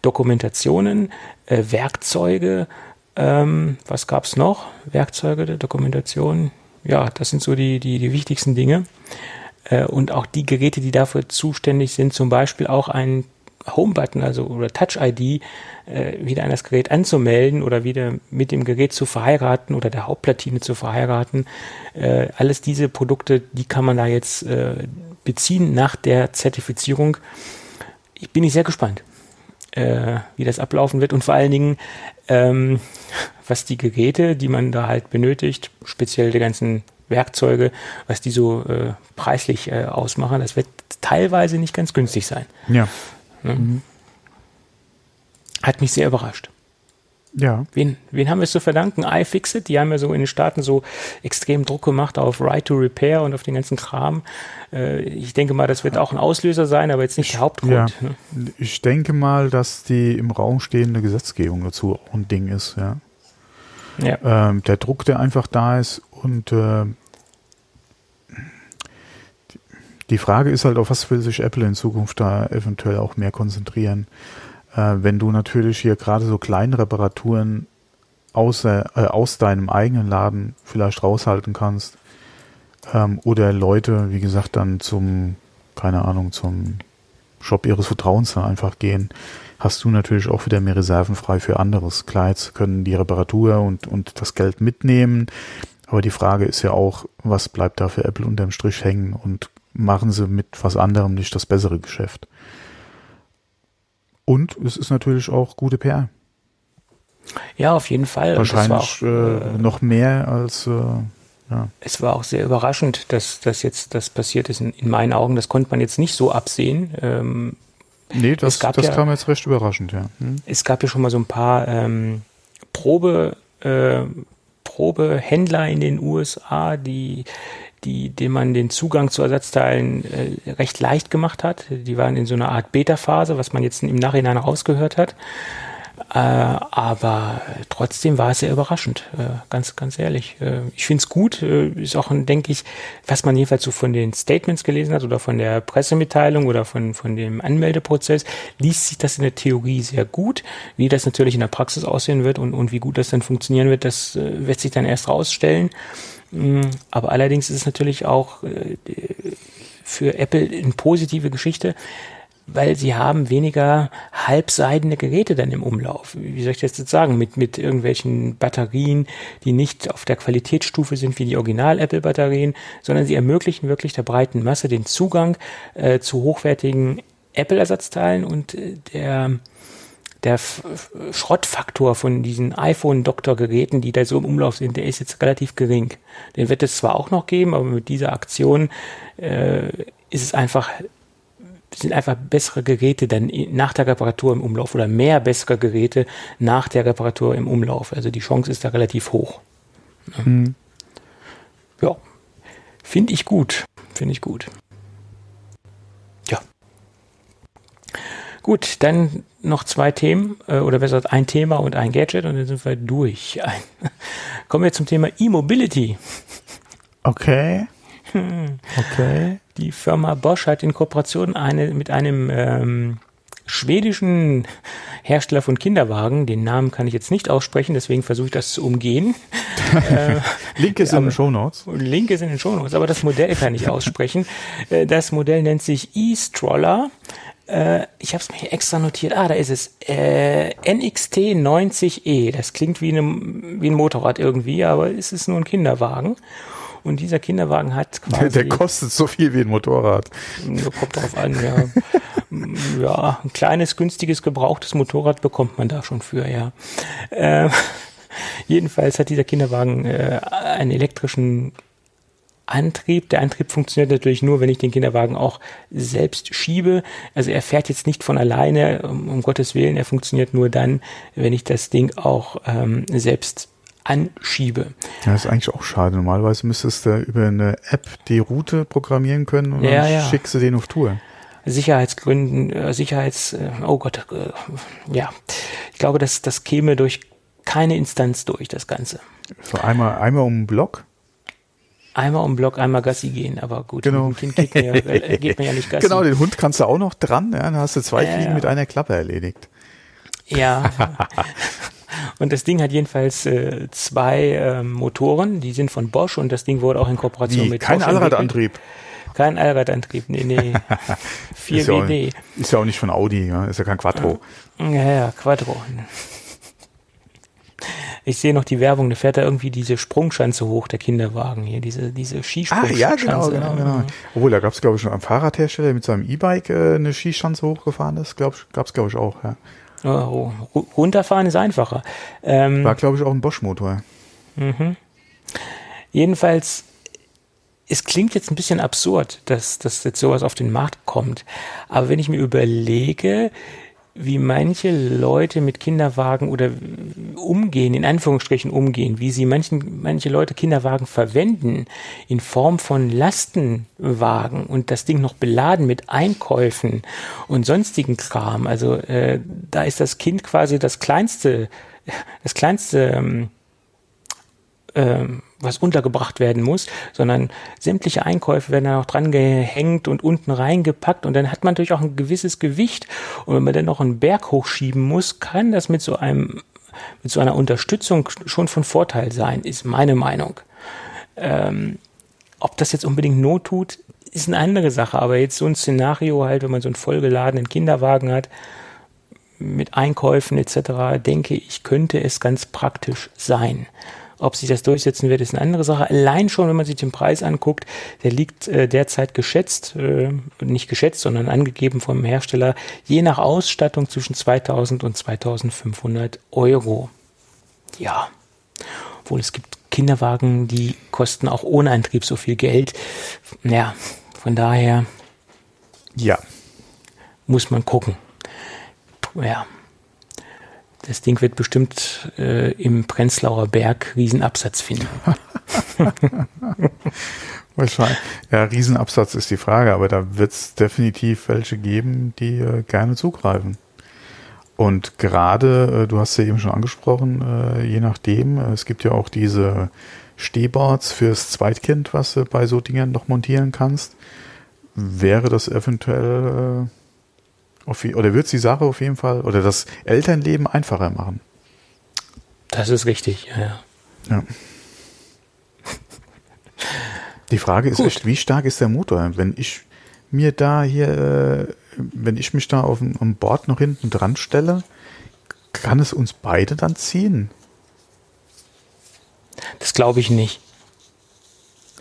Dokumentationen, äh, Werkzeuge. Ähm, was gab es noch? Werkzeuge der Dokumentation. Ja, das sind so die, die, die wichtigsten Dinge. Äh, und auch die Geräte, die dafür zuständig sind, zum Beispiel auch ein Home-Button, also oder Touch-ID, äh, wieder an das Gerät anzumelden oder wieder mit dem Gerät zu verheiraten oder der Hauptplatine zu verheiraten. Äh, alles diese Produkte, die kann man da jetzt äh, beziehen nach der Zertifizierung. Ich bin nicht sehr gespannt, äh, wie das ablaufen wird und vor allen Dingen, ähm, was die Geräte, die man da halt benötigt, speziell die ganzen Werkzeuge, was die so äh, preislich äh, ausmachen, das wird teilweise nicht ganz günstig sein. Ja. Ne? Mhm. Hat mich sehr überrascht. Ja. Wen, wen haben wir es zu verdanken? iFixit, die haben ja so in den Staaten so extrem Druck gemacht auf Right to Repair und auf den ganzen Kram. Äh, ich denke mal, das wird auch ein Auslöser sein, aber jetzt nicht der Hauptgrund. Ja. Ne? Ich denke mal, dass die im Raum stehende Gesetzgebung dazu auch ein Ding ist, ja. ja. Ähm, der Druck, der einfach da ist und äh, die Frage ist halt, auf was will sich Apple in Zukunft da eventuell auch mehr konzentrieren? Äh, wenn du natürlich hier gerade so kleine Reparaturen außer, äh, aus deinem eigenen Laden vielleicht raushalten kannst ähm, oder Leute, wie gesagt, dann zum, keine Ahnung, zum Shop ihres Vertrauens dann einfach gehen, hast du natürlich auch wieder mehr Reserven frei für anderes. Klar, können die Reparatur und, und das Geld mitnehmen, aber die Frage ist ja auch, was bleibt da für Apple unterm Strich hängen und machen sie mit was anderem nicht das bessere Geschäft? Und es ist natürlich auch gute PR. Ja, auf jeden Fall. Wahrscheinlich auch, äh, äh, noch mehr als. Äh, ja. Es war auch sehr überraschend, dass das jetzt das passiert ist. In, in, meinen Augen, das konnte man jetzt nicht so absehen. Ähm, nee, das, das ja, kam jetzt recht überraschend, ja. Hm. Es gab ja schon mal so ein paar ähm, Probe, äh, Probehändler in den USA, die die, dem man den Zugang zu Ersatzteilen äh, recht leicht gemacht hat. Die waren in so einer Art Beta-Phase, was man jetzt im Nachhinein rausgehört hat. Äh, aber trotzdem war es sehr überraschend, äh, ganz, ganz ehrlich. Äh, ich finde es gut, äh, ist auch, denke ich, was man jedenfalls so von den Statements gelesen hat oder von der Pressemitteilung oder von, von dem Anmeldeprozess, liest sich das in der Theorie sehr gut. Wie das natürlich in der Praxis aussehen wird und, und wie gut das dann funktionieren wird, das äh, wird sich dann erst rausstellen. Mm, aber allerdings ist es natürlich auch äh, für Apple eine positive Geschichte, weil sie haben weniger halbseidene Geräte dann im Umlauf. Wie soll ich das jetzt sagen? Mit, mit irgendwelchen Batterien, die nicht auf der Qualitätsstufe sind wie die Original-Apple-Batterien, sondern sie ermöglichen wirklich der breiten Masse den Zugang äh, zu hochwertigen Apple-Ersatzteilen und äh, der der Schrottfaktor von diesen iPhone-Doktor-Geräten, die da so im Umlauf sind, der ist jetzt relativ gering. Den wird es zwar auch noch geben, aber mit dieser Aktion äh, ist es einfach sind einfach bessere Geräte dann nach der Reparatur im Umlauf oder mehr bessere Geräte nach der Reparatur im Umlauf. Also die Chance ist da relativ hoch. Mhm. Ja, finde ich gut. Finde ich gut. Ja. Gut, dann noch zwei Themen, äh, oder besser gesagt ein Thema und ein Gadget und dann sind wir durch. [LAUGHS] Kommen wir zum Thema E-Mobility. Okay. [LAUGHS] Okay. Die Firma Bosch hat in Kooperation eine, mit einem ähm, schwedischen Hersteller von Kinderwagen, den Namen kann ich jetzt nicht aussprechen, deswegen versuche ich das zu umgehen. [LAUGHS] äh, Link ist in den Show Notes. Link ist in den Show Notes, aber das Modell kann ich aussprechen. Äh, das Modell nennt sich E-Stroller. Äh, ich habe es mir extra notiert. Ah, da ist es. Äh, NXT 90E. Das klingt wie, eine, wie ein Motorrad irgendwie, aber es ist nur ein Kinderwagen. Und dieser Kinderwagen hat quasi. [LAUGHS] Der, der kostet so viel wie ein Motorrad. Kommt drauf an, ja. [LAUGHS] ja, ein kleines, günstiges, gebrauchtes Motorrad bekommt man da schon für, ja. Äh, [LAUGHS] jedenfalls hat dieser Kinderwagen äh, einen elektrischen Antrieb. Der Antrieb funktioniert natürlich nur, wenn ich den Kinderwagen auch selbst schiebe. Also er fährt jetzt nicht von alleine, um, Gottes Willen. Er funktioniert nur dann, wenn ich das Ding auch ähm, selbst anschiebe. Ja, ist eigentlich auch schade. Normalerweise müsstest du über eine App die Route programmieren können und ja, dann ja. schickst du den auf Tour. Sicherheitsgründen, äh, Sicherheits, äh, oh Gott, äh, ja. Ich glaube, das, das käme durch keine Instanz durch, das Ganze. So einmal, einmal um den Block? Einmal um Block, einmal Gassi gehen, aber gut, genau. mit dem Kind geht man, ja, äh, [LAUGHS] geht man ja nicht Gassi. Genau, den Hund kannst du auch noch dran, ja, dann hast du zwei ja, Fliegen ja. mit einer Klappe erledigt. Ja. [LAUGHS] Und das Ding hat jedenfalls äh, zwei äh, Motoren, die sind von Bosch und das Ding wurde auch in Kooperation Wie? mit Kein Bosch Allradantrieb. Kein Allradantrieb, nee, nee. 4 [LAUGHS] ist, ja WD. auch, ist ja auch nicht von Audi, ja? ist ja kein Quattro. Ja, ja, Quattro. Ich sehe noch die Werbung, da fährt da irgendwie diese Sprungschanze hoch, der Kinderwagen hier, diese, diese Skisprungschanze. Ah, ja, genau, genau, genau. Obwohl, da gab es, glaube ich, schon am Fahrradhersteller der mit seinem E-Bike äh, eine Skischanze hochgefahren ist, gab es, glaube ich, auch, ja. Oh, runterfahren ist einfacher. Ähm, War, glaube ich, auch ein Bosch-Motor. Mhm. Jedenfalls, es klingt jetzt ein bisschen absurd, dass, dass jetzt sowas auf den Markt kommt. Aber wenn ich mir überlege, wie manche Leute mit Kinderwagen oder umgehen, in Anführungsstrichen umgehen, wie sie manchen, manche Leute Kinderwagen verwenden in Form von Lastenwagen und das Ding noch beladen mit Einkäufen und sonstigen Kram. Also äh, da ist das Kind quasi das kleinste, das kleinste ähm, ähm, was untergebracht werden muss, sondern sämtliche Einkäufe werden dann auch dran gehängt und unten reingepackt und dann hat man natürlich auch ein gewisses Gewicht und wenn man dann noch einen Berg hochschieben muss, kann das mit so einem mit so einer Unterstützung schon von Vorteil sein, ist meine Meinung. Ähm, ob das jetzt unbedingt Not tut, ist eine andere Sache, aber jetzt so ein Szenario halt, wenn man so einen vollgeladenen Kinderwagen hat, mit Einkäufen etc., denke ich, könnte es ganz praktisch sein. Ob sich das durchsetzen wird, ist eine andere Sache. Allein schon, wenn man sich den Preis anguckt, der liegt äh, derzeit geschätzt, äh, nicht geschätzt, sondern angegeben vom Hersteller, je nach Ausstattung zwischen 2000 und 2500 Euro. Ja, obwohl es gibt Kinderwagen, die kosten auch ohne Antrieb so viel Geld. Ja, von daher. Ja. Muss man gucken. Ja, das Ding wird bestimmt äh, im Prenzlauer Berg Riesenabsatz finden. [LAUGHS] Ja, Riesenabsatz ist die Frage, aber da wird es definitiv welche geben, die äh, gerne zugreifen. Und gerade, äh, du hast ja eben schon angesprochen, äh, je nachdem, äh, es gibt ja auch diese Stehboards fürs Zweitkind, was du bei so Dingen noch montieren kannst. Wäre das eventuell äh, oder wird es die Sache auf jeden Fall oder das Elternleben einfacher machen? Das ist richtig, ja. ja. Die Frage ist Gut. echt, wie stark ist der Motor? Wenn ich mir da hier, äh, wenn ich mich da auf dem Board noch hinten dran stelle, kann es uns beide dann ziehen? Das glaube ich nicht.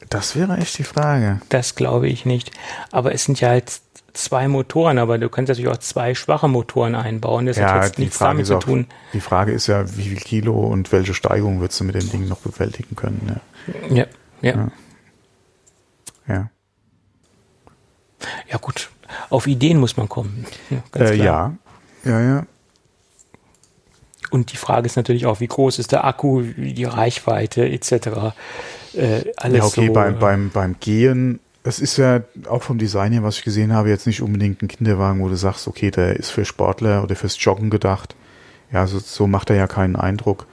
Das wäre echt die Frage. Das glaube ich nicht. Aber es sind ja halt zwei Motoren, aber du kannst natürlich auch zwei schwache Motoren einbauen. Das ja, hat jetzt nichts damit zu tun. Die Frage ist ja, wie viel Kilo und welche Steigung würdest du mit dem Ding noch bewältigen können? Ja, ja. Ja. ja. ja. ja gut, auf Ideen muss man kommen. Ja, äh, ja. ja, ja. Und die Frage ist natürlich auch, wie groß ist der Akku, die Reichweite etc. Äh, alles ja, okay, so, beim, beim, beim Gehen es ist ja auch vom Design her, was ich gesehen habe, jetzt nicht unbedingt ein Kinderwagen, wo du sagst, okay, der ist für Sportler oder fürs Joggen gedacht. Ja, so, so macht er ja keinen Eindruck.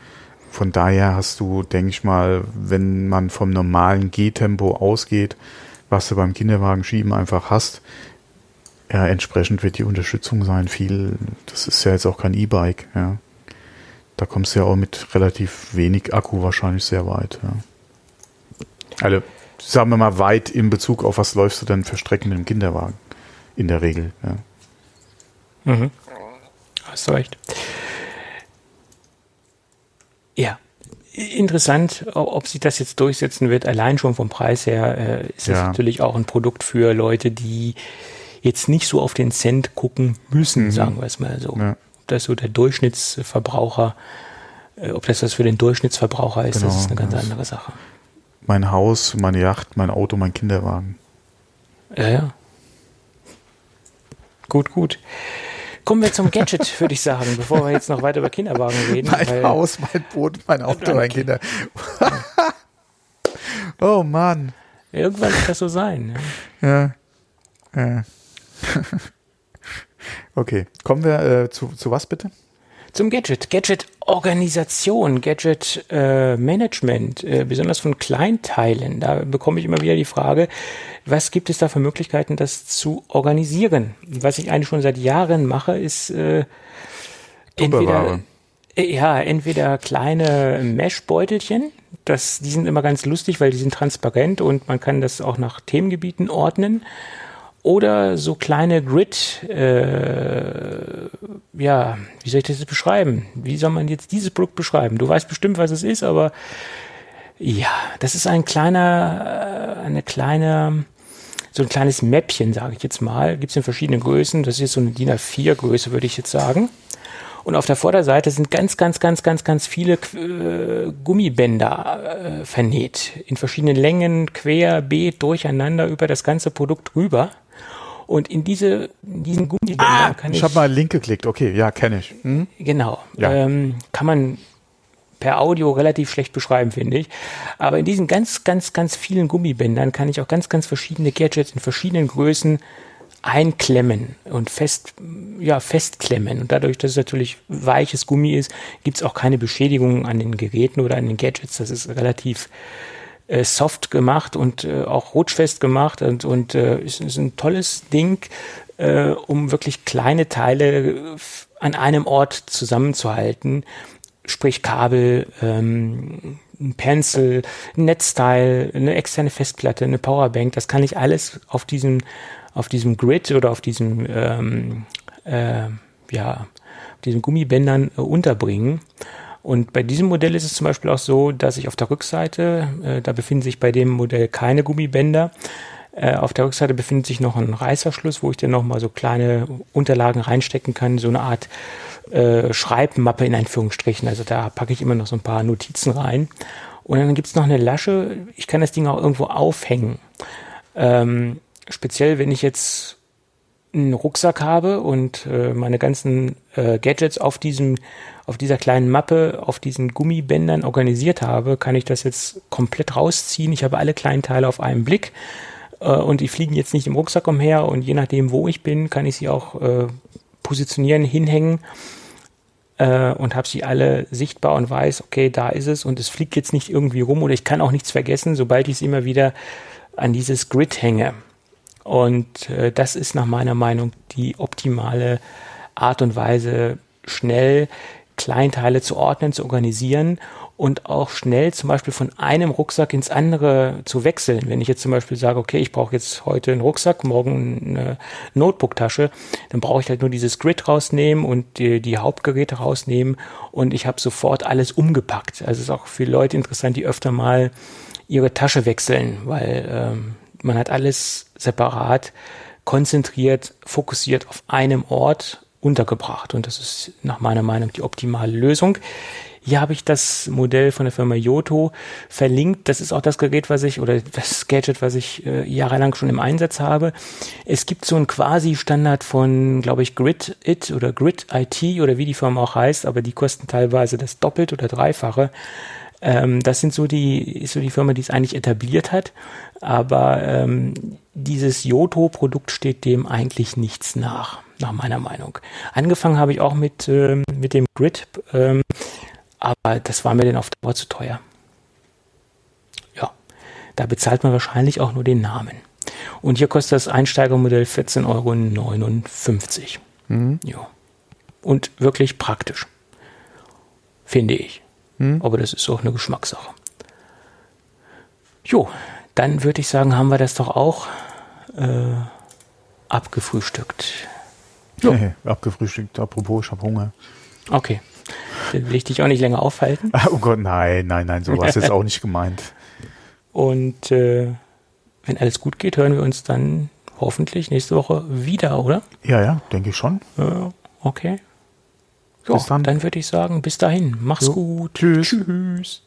Von daher hast du, denke ich mal, wenn man vom normalen Gehtempo ausgeht, was du beim Kinderwagen schieben einfach hast, ja, entsprechend wird die Unterstützung sein viel. Das ist ja jetzt auch kein E-Bike, ja. Da kommst du ja auch mit relativ wenig Akku wahrscheinlich sehr weit, ja. Also, sagen wir mal, weit in Bezug auf was läufst du denn für Strecken im Kinderwagen? In der Regel, ja. Mhm. Hast du recht. Ja. Interessant, ob sich das jetzt durchsetzen wird. Allein schon vom Preis her äh, ist ja. natürlich auch ein Produkt für Leute, die jetzt nicht so auf den Cent gucken müssen, mhm. sagen wir es mal so. Ja. Ob das so der Durchschnittsverbraucher, äh, ob das was für den Durchschnittsverbraucher ist, genau, das ist eine ganz andere Sache mein Haus, meine Yacht, mein Auto, mein Kinderwagen. Ja, ja. Gut, gut. Kommen wir zum Gadget, [LAUGHS] würde ich sagen, bevor wir jetzt noch weiter über Kinderwagen reden. Mein Haus, mein Boot, mein Auto, mein Kinder. [LAUGHS] oh Mann. Irgendwann wird das so sein. Ja. ja. ja. [LAUGHS] okay, kommen wir äh, zu, zu was bitte? Zum Gadget. Gadget-Organisation, Gadget-Management, äh, besonders von Kleinteilen. Da bekomme ich immer wieder die Frage, was gibt es da für Möglichkeiten, das zu organisieren? Was ich eigentlich schon seit Jahren mache, ist äh, entweder, äh, ja, entweder kleine Mesh-Beutelchen, das, die sind immer ganz lustig, weil die sind transparent und man kann das auch nach Themengebieten ordnen oder so kleine Grid, äh, ja, wie soll ich das jetzt beschreiben? Wie soll man jetzt dieses Produkt beschreiben? Du weißt bestimmt, was es ist, aber ja, das ist ein kleiner, äh, eine kleine, so ein kleines Mäppchen, sage ich jetzt mal. Gibt es in verschiedenen Größen. Das ist so eine DIN A4-Größe, würde ich jetzt sagen. Und auf der Vorderseite sind ganz, ganz, ganz, ganz, ganz viele äh, Gummibänder äh, vernäht. In verschiedenen Längen, quer, beet, durcheinander über das ganze Produkt rüber. Und in diese, in diesen Gummibändern Ah, kann ich ich. habe mal einen Link geklickt. Okay, ja, kenne ich. Hm? Genau. Ja. Ähm, kann man per Audio relativ schlecht beschreiben, finde ich. Aber in diesen ganz, ganz, ganz vielen Gummibändern kann ich auch ganz, ganz verschiedene Gadgets in verschiedenen Größen einklemmen und fest, ja, festklemmen. Und dadurch, dass es natürlich weiches Gummi ist, gibt es auch keine Beschädigungen an den Geräten oder an den Gadgets. Das ist relativ äh, soft gemacht und äh, auch rutschfest gemacht und, und äh, ist, ist ein tolles Ding, äh, um wirklich kleine Teile äh, an einem Ort zusammenzuhalten. Sprich Kabel, ähm, ein Pencil, ein Netzteil, eine externe Festplatte, eine Powerbank. Das kann ich alles auf diesem, auf diesem Grid oder auf diesem, ähm, äh, ja, diesen Gummibändern äh, unterbringen. Und bei diesem Modell ist es zum Beispiel auch so, dass ich auf der Rückseite, äh, da befinden sich bei dem Modell keine Gummibänder. Äh, auf der Rückseite befindet sich noch ein Reißverschluss, wo ich dann nochmal so kleine Unterlagen reinstecken kann, so eine Art äh, Schreibmappe in Anführungsstrichen. Also da packe ich immer noch so ein paar Notizen rein. Und dann gibt's noch eine Lasche, ich kann das Ding auch irgendwo aufhängen. Ähm, speziell, wenn ich jetzt einen Rucksack habe und äh, meine ganzen äh, Gadgets auf diesem auf dieser kleinen Mappe, auf diesen Gummibändern organisiert habe, kann ich das jetzt komplett rausziehen. Ich habe alle kleinen Teile auf einen Blick äh, und die fliegen jetzt nicht im Rucksack umher und je nachdem, wo ich bin, kann ich sie auch äh, positionieren, hinhängen äh, und habe sie alle sichtbar und weiß, okay, da ist es und es fliegt jetzt nicht irgendwie rum oder ich kann auch nichts vergessen, sobald ich es immer wieder an dieses Grid hänge. Und äh, das ist nach meiner Meinung die optimale Art und Weise, schnell Kleinteile zu ordnen, zu organisieren und auch schnell zum Beispiel von einem Rucksack ins andere zu wechseln. Wenn ich jetzt zum Beispiel sage, okay, ich brauche jetzt heute einen Rucksack, morgen eine Notebook-Tasche, dann brauche ich halt nur dieses Grid rausnehmen und die, die Hauptgeräte rausnehmen und ich habe sofort alles umgepackt. Also es ist auch für Leute interessant, die öfter mal ihre Tasche wechseln, weil ähm, man hat alles separat, konzentriert, fokussiert auf einem Ort untergebracht. Und das ist nach meiner Meinung die optimale Lösung. Hier habe ich das Modell von der Firma Yoto verlinkt. Das ist auch das Gerät, was ich oder das Gadget, was ich äh, jahrelang schon im Einsatz habe. Es gibt so einen Quasi-Standard von, glaube ich, Grid It oder Grid IT oder wie die Firma auch heißt, aber die kosten teilweise das Doppelt- oder Dreifache. Ähm, das sind so die, ist so die Firma, die es eigentlich etabliert hat. Aber ähm, dieses Yoto-Produkt steht dem eigentlich nichts nach, nach meiner Meinung. Angefangen habe ich auch mit, ähm, mit dem Grid, ähm, aber das war mir dann auf Dauer zu teuer. Ja, da bezahlt man wahrscheinlich auch nur den Namen. Und hier kostet das Einsteigermodell 14,59 Euro. Mhm. Ja. Und wirklich praktisch. Finde ich. Mhm. Aber das ist auch eine Geschmackssache. Jo, dann würde ich sagen, haben wir das doch auch äh, abgefrühstückt. Jo. Hey, abgefrühstückt. Apropos, ich habe Hunger. Okay. Dann will ich dich auch nicht länger aufhalten. [LAUGHS] Oh Gott, nein, nein, nein, so war es jetzt auch nicht gemeint. Und äh, wenn alles gut geht, hören wir uns dann hoffentlich nächste Woche wieder, oder? Ja, ja, denke ich schon. Ja, okay. Jo, Bis dann. dann würde ich sagen, bis dahin. Mach's Jo. gut. Tschüss. Tschüss.